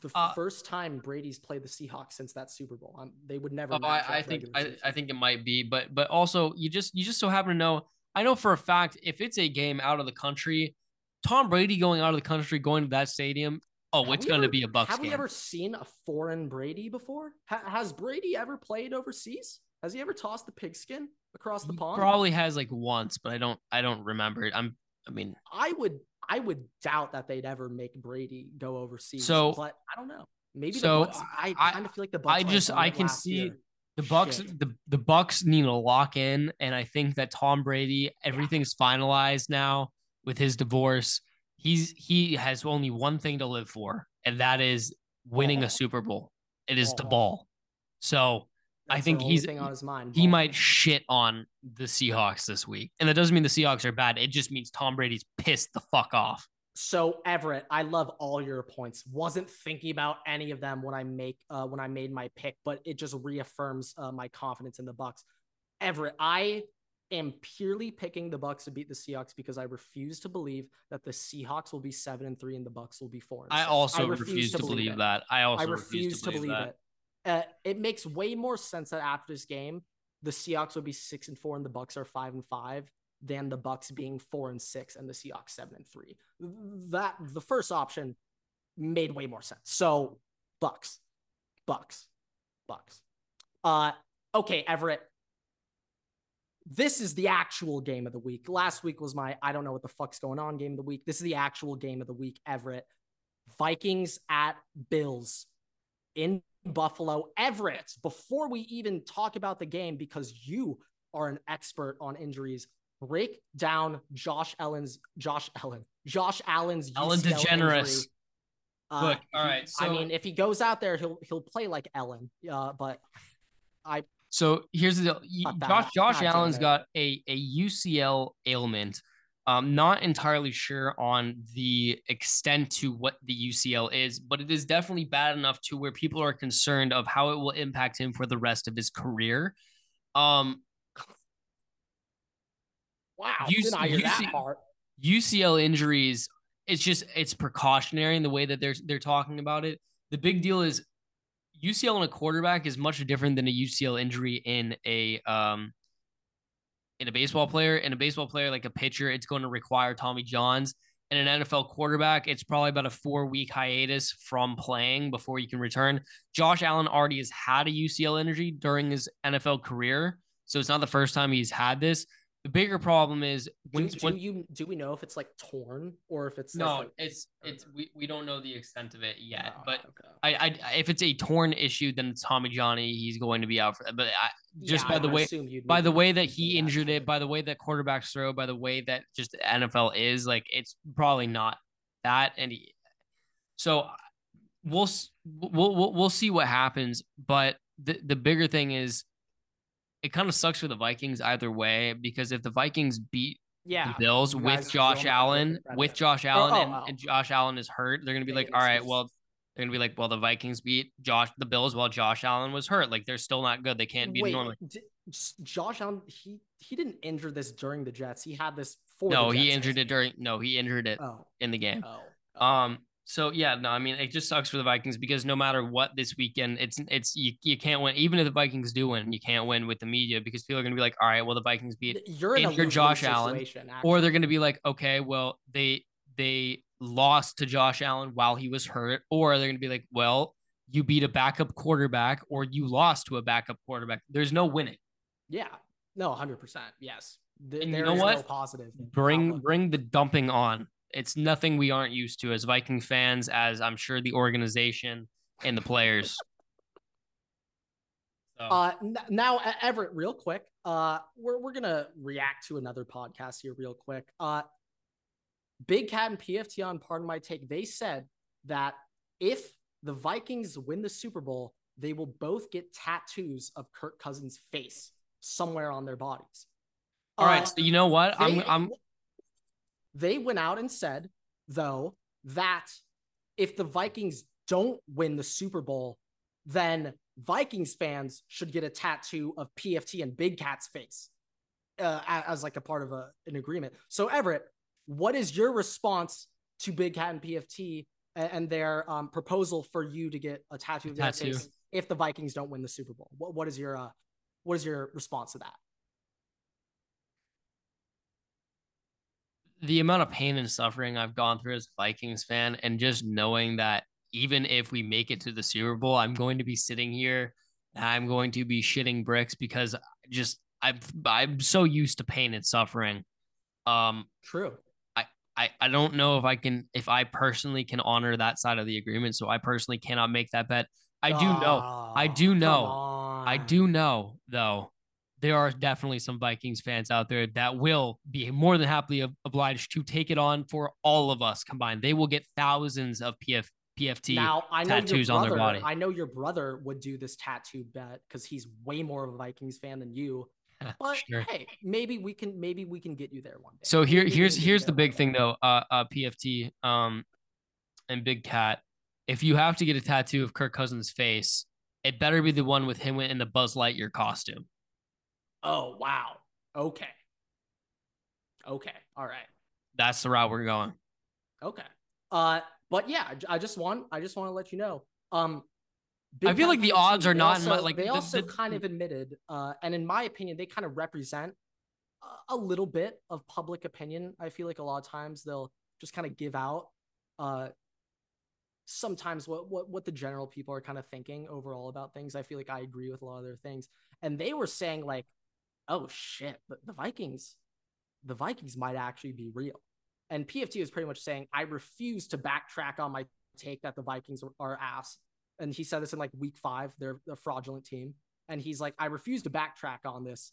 the Uh, first time Brady's played the Seahawks since that Super Bowl. Um, they would never. Oh, I, I think I. I think it might be, but but also you just you just so happen to know. I know for a fact if it's a game out of the country, Tom Brady going out of the country, going to that stadium, oh, Have it's going to be a Bucks Have game. we ever seen a foreign Brady before? Ha- has Brady ever played overseas? Has he ever tossed the pigskin across the He pond? probably has like once, but I don't I don't remember it. I'm I mean, I would I would doubt that they'd ever make Brady go overseas. So- but I don't know. Maybe so, the Bucks. I, I- kind of feel like the Bucks. I just I can see year. the Bucks Shit. the the Bucks need to lock in, and I think that Tom Brady everything's finalized now with his divorce. He's he has only one thing to live for, and that is winning a Super Bowl. It is the Ball. ball. So I think he's- on his mind. he might shit on the Seahawks this week, and that doesn't mean the Seahawks are bad. It just means Tom Brady's pissed the fuck off. So Everett, I love all your points. Wasn't thinking about any of them when I make uh, when I made my pick, but it just reaffirms uh, my confidence in the Bucks. Everett, I am purely picking the Bucks to beat the Seahawks because I refuse to believe that the Seahawks will be seven and three and the Bucks will be four. I also refuse, to believe, it. that. I also I refuse to believe, that. it. Uh, it makes way more sense that after this game, the Seahawks will be six and four and the Bucks are five and five than the Bucks being four and six and the Seahawks seven and three. That the first option made way more sense. So Bucks, Bucks, Bucks. Uh, okay, Everett. This is the actual game of the week. Last week was my I don't know what the fuck's going on game of the week. This is the actual game of the week, Everett. Vikings at Bills in Buffalo. Everett, before we even talk about the game, because you are an expert on injuries, break down Josh Allen's Josh Allen, Josh Allen's Ellen UCL DeGeneres. injury. Uh, Look, all he- right, I mean, if he goes out there, he'll he'll play like Ellen. Uh, but I So here's the deal. Y- Not that- Josh Josh Allen's got a, a UCL ailment. Um, not entirely sure on the extent to what the UCL is, but it is definitely bad enough to where people are concerned of how it will impact him for the rest of his career. Um, wow, You didn't I see- hear you that part? UCL injuries, it's just it's precautionary in the way that they're they're talking about it. The big deal is UCL in a quarterback is much different than a UCL injury in a um in a baseball player. In a baseball player, like a pitcher, it's going to require Tommy Johns. In an NFL quarterback, it's probably about a four week hiatus from playing before you can return. Josh Allen already has had a UCL injury during his NFL career. So it's not the first time he's had this. The bigger problem is when, do, do when you do we know if it's like torn or if it's no, like, it's it's we, we don't know the extent of it yet. Oh, but okay. I, I if it's a torn issue, then it's Tommy Johnny. He's going to be out for that. But I, just Yeah, by I the way, by the way that he that injured it, by the way that quarterbacks throw, by the way that just the NFL is, like it's probably not that. And he, so we'll we'll we'll we'll see what happens. But the the bigger thing is, it kind of sucks for the Vikings either way because if the Vikings beat yeah, the Bills you with Josh don't have to Allen, with Josh Allen, oh, and, oh. and Josh Allen is hurt, they're gonna be like, all right, well, they're gonna be like, well, the Vikings beat Josh the Bills while Josh Allen was hurt. Like they're still not good. They can't beat Wait, normally. di- Josh Allen, he he didn't injure this during the Jets. He had this for No, the he injured hasn't it during. No, he injured it? Oh, in the game. oh, oh. Um. So yeah, no, I mean it just sucks for the Vikings because no matter what this weekend, it's it's you, you can't win. Even if the Vikings do win, you can't win with the media because people are gonna be like, all right, well the Vikings beat You're in Josh Allen, situation, or they're going to be like, okay, well, they they lost to Josh Allen while he was hurt, or they're going to be like, well, you beat a backup quarterback, or you lost to a backup quarterback. There's no winning. yeah, no, hundred percent, yes. Th- And you know is what? No positive. Bring outlook. bring the dumping on. It's nothing we aren't used to as Viking fans, as I'm sure the organization and the players. So, Uh, now Everett, real quick. Uh, we're we're gonna react to another podcast here, real quick. Uh, Big Cat and PFT on Pardon My Take. They said that if the Vikings win the Super Bowl, they will both get tattoos of Kirk Cousins' face somewhere on their bodies. all right, Uh, so you know what? I'm I'm they went out and said, though, that if the Vikings don't win the Super Bowl, then Vikings fans should get a tattoo of PFT and Big Cat's face uh, as like a part of a, an agreement. So Everett, what is your response to Big Cat and PFT and, and their um, proposal for you to get a tattoo of their Tattoo. face if the Vikings don't win the Super Bowl? What, what is your uh, what is your response to that? The amount of pain and suffering I've gone through as a Vikings fan, and just knowing that even if we make it to the Super Bowl, I'm going to be sitting here and I'm going to be shitting bricks because just I'm I'm so used to pain and suffering. Um, True. I, I I don't know if I can if I personally can honor that side of the agreement. So I personally cannot make that bet. I do know. I do know. I do know though. There are definitely some Vikings fans out there that will be more than happily obliged to take it on for all of us combined. They will get thousands of PF, PFT. Now I know tattoos your on brother, their body. I know your brother would do this tattoo bet because he's way more of a Vikings fan than you. But Sure. hey, maybe we can maybe we can get you there one day. So here, Maybe here's can get you here's the big thing though. Uh, uh, PFT, um, and Big Cat. If you have to get a tattoo of Kirk Cousins' face, it better be the one with him in the Buzz Lightyear costume. Oh wow. Okay. Okay. All right. That's the route we're going. Okay. Uh, but yeah, i just want I just want to let you know. Um, I feel like the odds are not also- like, they the- also the- kind of admitted, uh, and in my opinion, they kind of represent a- a little bit of public opinion. I feel like a lot of times they'll just kind of give out, uh, sometimes what what what the general people are kind of thinking overall about things. I feel like I agree with a lot of their things, and they were saying like, "Oh shit, the, the Vikings, the Vikings might actually be real." And PFT was pretty much saying, "I refuse to backtrack on my take that the Vikings are, are ass." And he said this in like week five. They're a fraudulent team, and he's like, "I refuse to backtrack on this."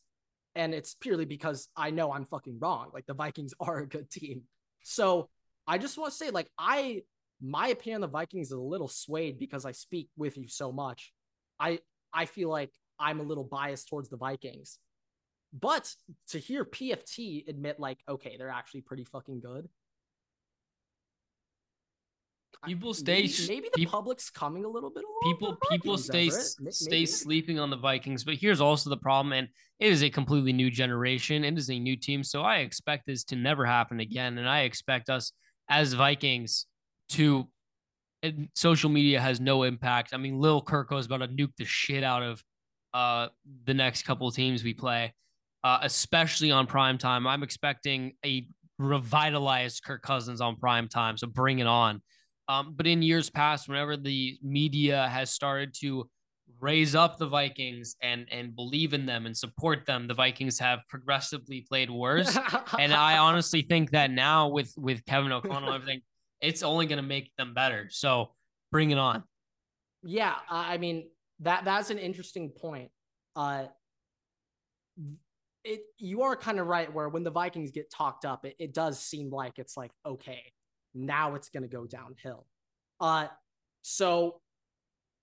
And it's purely because I know I'm fucking wrong. Like the Vikings are a good team. So I just want to say, like, I my opinion on the Vikings is a little swayed because I speak with you so much. I I feel like I'm a little biased towards the Vikings. But to hear PFT admit like, okay, they're actually pretty fucking good. People stay maybe, maybe the peop- public's coming a little bit people people stay stay sleeping on the Vikings, but here's also the problem, and it is a completely new generation. It is a new team, so I expect this to never happen again, and I expect us as Vikings to. And social media has no impact. I mean, Lil Kirko is about to nuke the shit out of uh, the next couple of teams we play, uh, especially on prime time. I'm expecting a revitalized Kirk Cousins on prime time, so bring it on. Um, but in years past, whenever the media has started to raise up the Vikings and and believe in them and support them, the Vikings have progressively played worse. and I honestly think that now with with Kevin O'Connell and everything, it's only going to make them better. So bring it on. Yeah, I I mean that that's an interesting point. Uh, it you are kind of right where when the Vikings get talked up, it, it does seem like it's like okay, now it's gonna go downhill. Uh, so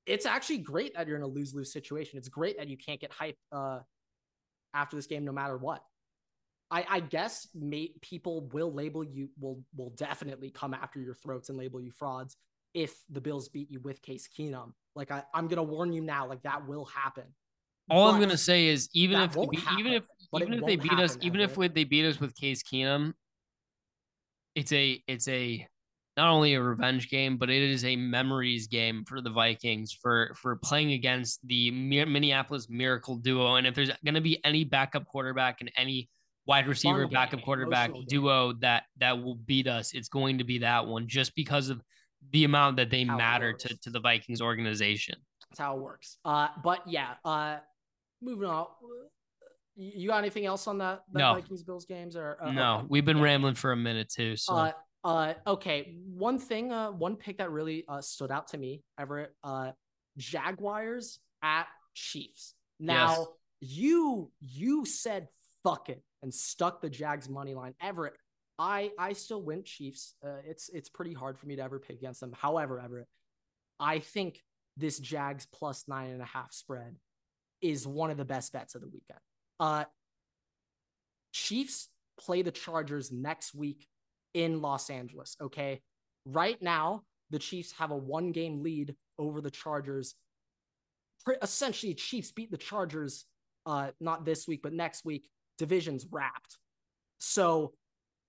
it's actually great that you're in a lose lose situation. It's great that you can't get hype uh after this game, no matter what. I, I guess may, people will label you will will definitely come after your throats and label you frauds if the Bills beat you with Case Keenum. Like I, I'm gonna warn you now, like that will happen. All I'm gonna say is even if they won't beat, even if even if they beat us, happen, even if with, they beat us with Case Keenum, it's a it's a not only a revenge game, but it is a memories game for the Vikings for for playing against the Minneapolis Miracle duo. And if there's going to be any backup quarterback and any wide receiver Fun backup game, quarterback emotional game. duo that that will beat us, it's going to be that one just because of the amount that they How matter to to the Vikings organization. That's how it works. Uh, but yeah. Uh, moving on. You got anything else on that, that No. Vikings Bills games or uh, no, okay. we've been Yeah. rambling for a minute too. So Uh, uh, okay. One thing, uh, one pick that really uh, stood out to me, Everett, uh, Jaguars at Chiefs. Now, you you said fuck it and stuck the Jags money line. Everett, I I still went Chiefs. Uh, it's it's pretty hard for me to ever pick against them. However, Everett, I think this Jags plus nine and a half spread is one of the best bets of the weekend. Uh, Chiefs play the Chargers next week in Los Angeles. Okay. Right now, the Chiefs have a one game lead over the Chargers essentially Chiefs beat the Chargers uh not this week but next week divisions wrapped. So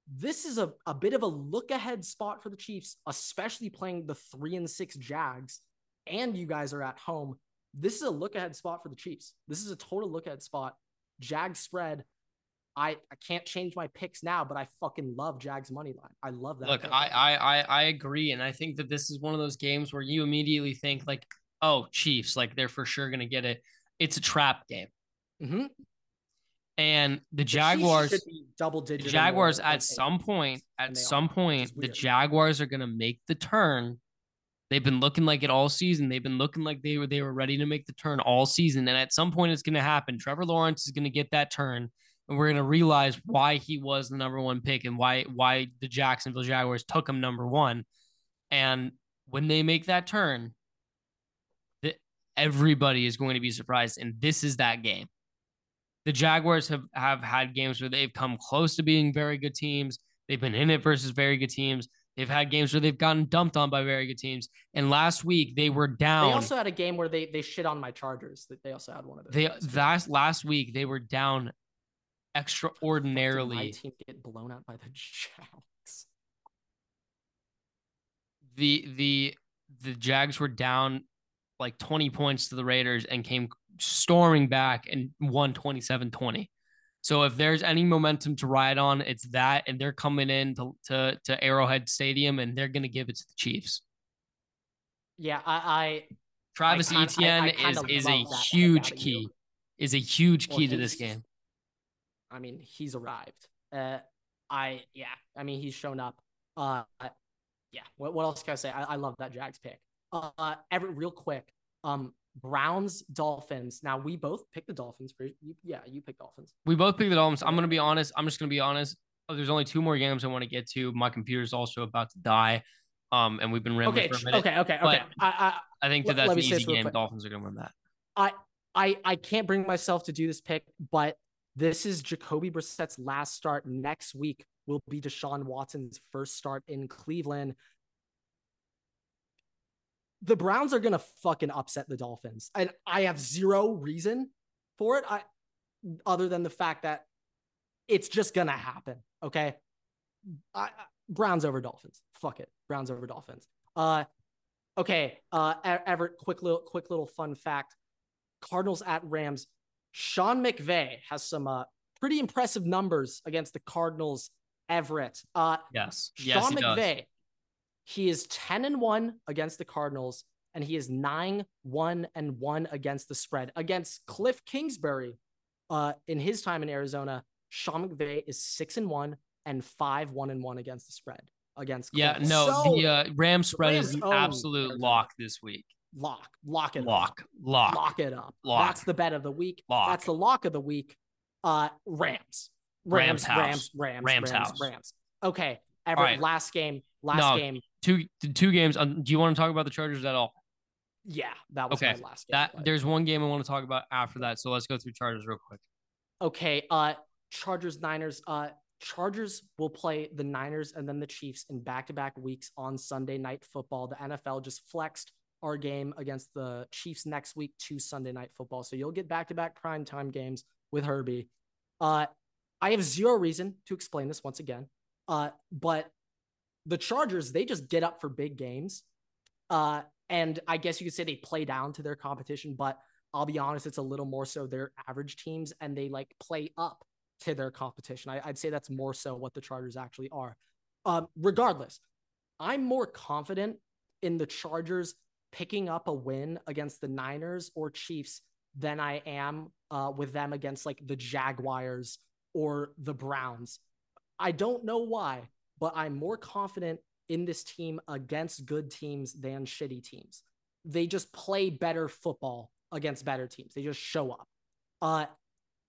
this is a, a bit of a look ahead spot for the Chiefs, especially playing the three and six Jags, and you guys are at home. This is a look ahead spot for the Chiefs. This is a total look ahead spot. Jag spread. I, I can't change my picks now, but I fucking love Jags money line. I love that. Look, I, I I I agree, and I think that this is one of those games where you immediately think like, oh, Chiefs, like they're for sure gonna get it. It's a trap game. Mm-hmm. And the Jaguars, double digit. Jaguars, at some point, at some point, the Jaguars are going to make the turn. They've been looking like it all season. They've been looking like they were they were ready to make the turn all season. And at some point, it's going to happen. Trevor Lawrence is going to get that turn, and we're going to realize why he was the number one pick and why why the Jacksonville Jaguars took him number one. And when they make that turn, the, everybody is going to be surprised. And this is that game the Jaguars have, have had games where they've come close to being very good teams. They've been in it versus very good teams. They've had games where they've gotten dumped on by very good teams. And last week they were down. They also had a game where they they shit on my Chargers. That They also had one of those. They last last week they were down extraordinarily. My team get blown out by the Jags. The the the Jags were down like 20 points to the Raiders and came storming back and won 27 20. So if there's any momentum to ride on, it's that, and they're coming in to to, to Arrowhead Stadium and they're going to give it to the Chiefs. Yeah, I, I Travis I Etienne I, is is a huge key, is a huge key well, to this game. I mean, he's arrived. Uh, I yeah, I mean he's shown up. Uh, yeah. What, what else can I say? I, I love that Jags pick. Uh, every real quick. Um, Browns, Dolphins. Now we both picked the Dolphins. Yeah, you picked Dolphins. We both picked the Dolphins. I'm gonna be honest. I'm just gonna be honest. Oh, there's only two more games I want to get to. My computer's also about to die. Um, and we've been rambling okay, for a minute. Okay, okay, okay. I, I, I think that that's an easy game. Dolphins are gonna win that. I, I, I can't bring myself to do this pick, but this is Jacoby Brissett's last start. Next week will be Deshaun Watson's first start in Cleveland the Browns are gonna fucking upset the Dolphins, and I have zero reason for it. I other than the fact that it's just gonna happen. Okay, I, Browns over Dolphins. Fuck it, Browns over Dolphins. Uh, okay. Uh, Everett, quick little, quick little fun fact: Cardinals at Rams. Sean McVay has some uh pretty impressive numbers against the Cardinals. Everett. Uh, yes. Sean yes, McVay. Does he is 10 and 1 against the Cardinals, and he is 9 1 and 1 against the spread. Against Cliff Kingsbury uh, in his time in Arizona, Sean McVay is 6 and 1 and 5 1 and 1 against the spread. Against Cliff. yeah, no, so, the uh, Ram spread Rams is an absolute lock this week. Lock, lock it lock, up. Lock, lock it up. Lock. That's the bet of the week. Lock. That's the lock of the week. Uh, Rams. Rams, Rams, Rams, Rams, Rams, Rams, Rams. Okay. Ever, right. last game, last no, game. Two two games. Um, do you want to talk about the Chargers at all? Yeah, that was okay. my last game. That there's one game I want to talk about after that. So let's go through Chargers real quick. Okay. Uh Chargers Niners. Uh Chargers will play the Niners and then the Chiefs in back-to-back weeks on Sunday night football. The NFL just flexed our game against the Chiefs next week to Sunday night football. So you'll get back-to-back prime time games with Herbie. Uh I have zero reason to explain this once again. Uh, but the Chargers, they just get up for big games. Uh, and I guess you could say they play down to their competition, but I'll be honest, it's a little more so their average teams and they like play up to their competition. I, would say that's more so what the Chargers actually are. Um, regardless, I'm more confident in the Chargers picking up a win against the Niners or Chiefs than I am uh, with them against like the Jaguars or the Browns. I don't know why, but I'm more confident in this team against good teams than shitty teams. They just play better football against better teams. They just show up. Uh,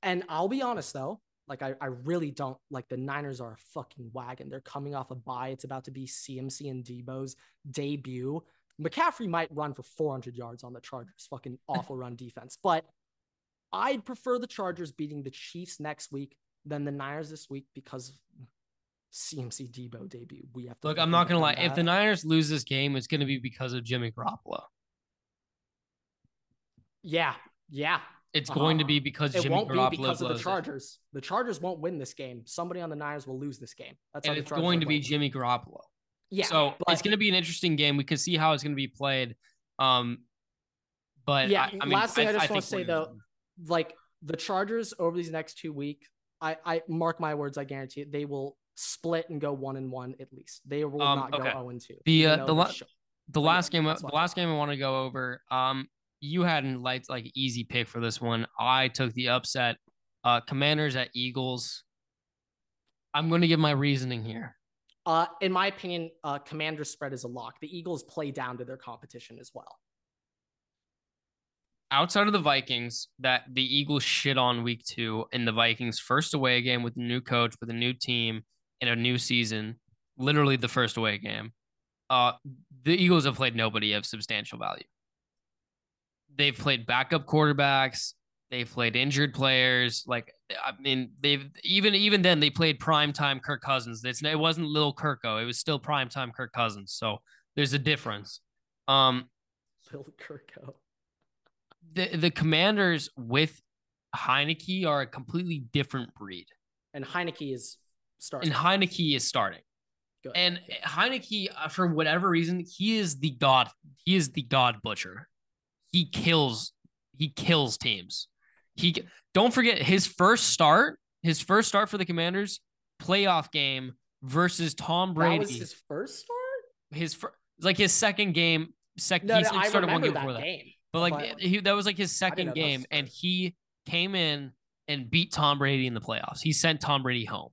and I'll be honest though, like I, I really don't like the Niners are a fucking wagon. They're coming off a bye. It's about to be CMC and Deebo's debut. McCaffrey might run for 400 yards on the Chargers. Fucking awful run defense. But I'd prefer the Chargers beating the Chiefs next week than the Niners this week because CMC Deebo debut. We have to look. I'm not gonna lie. That. If the Niners lose this game, it's gonna be because of Jimmy Garoppolo. Yeah, yeah. It's going to Uh-huh. be because It Jimmy won't Garoppolo be because of the blows it. Chargers. The Chargers won't win this game. Somebody on the Niners will lose this game. That's and it's going to be win. Jimmy Garoppolo. Yeah. so it's going to be an interesting game. We can see how it's going to be played. Um, but Yeah, I, I mean, last thing I, just want to say though, like the Chargers over these next two weeks, I, I mark my words, I guarantee it, they will split and go one and one at least. They will Um, not go okay. zero and two. The, uh, the la- the yeah, last game, the last game I want to go over. Um, you had an light like easy pick for this one. I took the upset. Uh, Commanders at Eagles. I'm going to give my reasoning here. Uh, in my opinion, uh, Commander spread is a lock. The Eagles play down to their competition as well. outside of the Vikings that the Eagles shit on week two in the Vikings' first away game with a new coach, with a new team, in a new season, literally the first away game. Uh, the Eagles have played nobody of substantial value. They've played backup quarterbacks. They've played injured players. Like I mean, they've even even then they played primetime Kirk Cousins. It's it wasn't little Kirko. It was still primetime Kirk Cousins. So there's a difference. Um, Bill Kirko. the the Commanders with Heinicke are a completely different breed, And Heinicke is starting. and Heinicke is starting. And Heinicke, uh, for whatever reason, he is the god. He is the god butcher. He kills. He kills teams. He don't forget his first start. His first start for the Commanders playoff game versus Tom Brady. that was his first start? his fir- like his second game. Second, No, he no, started one game that before that. game. But like But- he, that was like his second game, and he came in and beat Tom Brady in the playoffs. He sent Tom Brady home.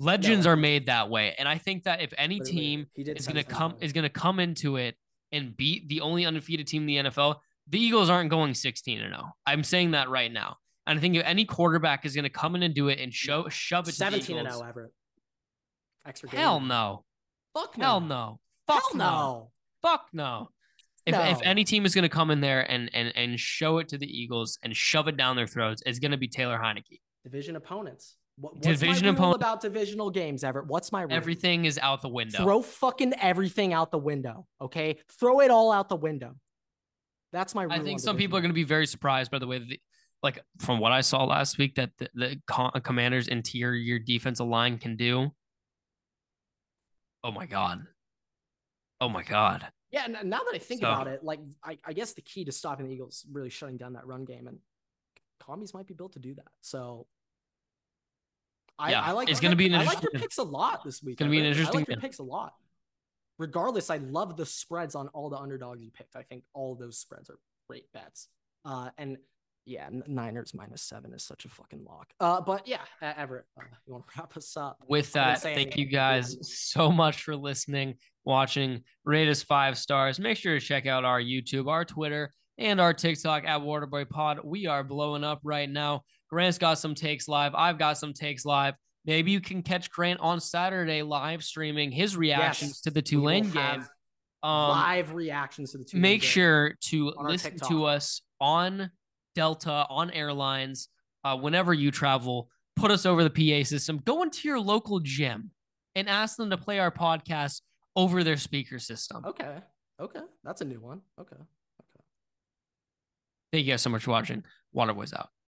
Legends No. are made that way, and I think that if any Literally, team is going to come is going to come into it and beat the only undefeated team in the NFL, the Eagles aren't going 16 and 0. I'm saying that right now. And I think if any quarterback is going to come in and do it and show shove it to 17 the and 0 Everett. Extra game. hell no. Fuck no. Hell no. Fuck Hell no. no. Fuck no. If, if any team is going to come in there and, and and show it to the Eagles and shove it down their throats, it's going to be Taylor Heinicke. Division opponents. What, what's Division opponent- about divisional games, Everett? What's my rule? Everything is out the window. Throw fucking everything out the window. Okay, throw it all out the window. That's my rule. I think some people are going to be very surprised by the way that, the, like from what I saw last week, that the, the co- uh, Commanders' interior defensive line can do. Oh my god! Oh my god! Yeah, and now that I think So- about it, like I, I guess the key to stopping the Eagles really shutting down that run game, and commies might be built to do that. So, I, Yeah, I like. it's gonna be an I like your picks a lot this week. gonna be an Everett. I like your picks a lot. Regardless, I love the spreads on all the underdogs you picked. I think all those spreads are great bets. Uh, and yeah, Niners minus seven is such a fucking lock. Uh, but yeah, Everett, uh, you want to wrap us up? With that, thank anything. you guys so much for listening, watching. Rate us five stars. Make sure to check out our YouTube, our Twitter, and our TikTok at Waterboy Pod. We are blowing up right now. Grant's got some takes live. I've got some takes live. Maybe you can catch Grant on Saturday live streaming his reactions Yes, to the Tulane game. Um, live reactions to the two. make sure to listen TikTok. to us on Delta, on airlines, uh, whenever you travel. Put us over the PA system. Go into your local gym and ask them to play our podcast over their speaker system. Okay. Okay. That's a new one. Okay. Okay. Thank you guys so much for watching. Waterboys out.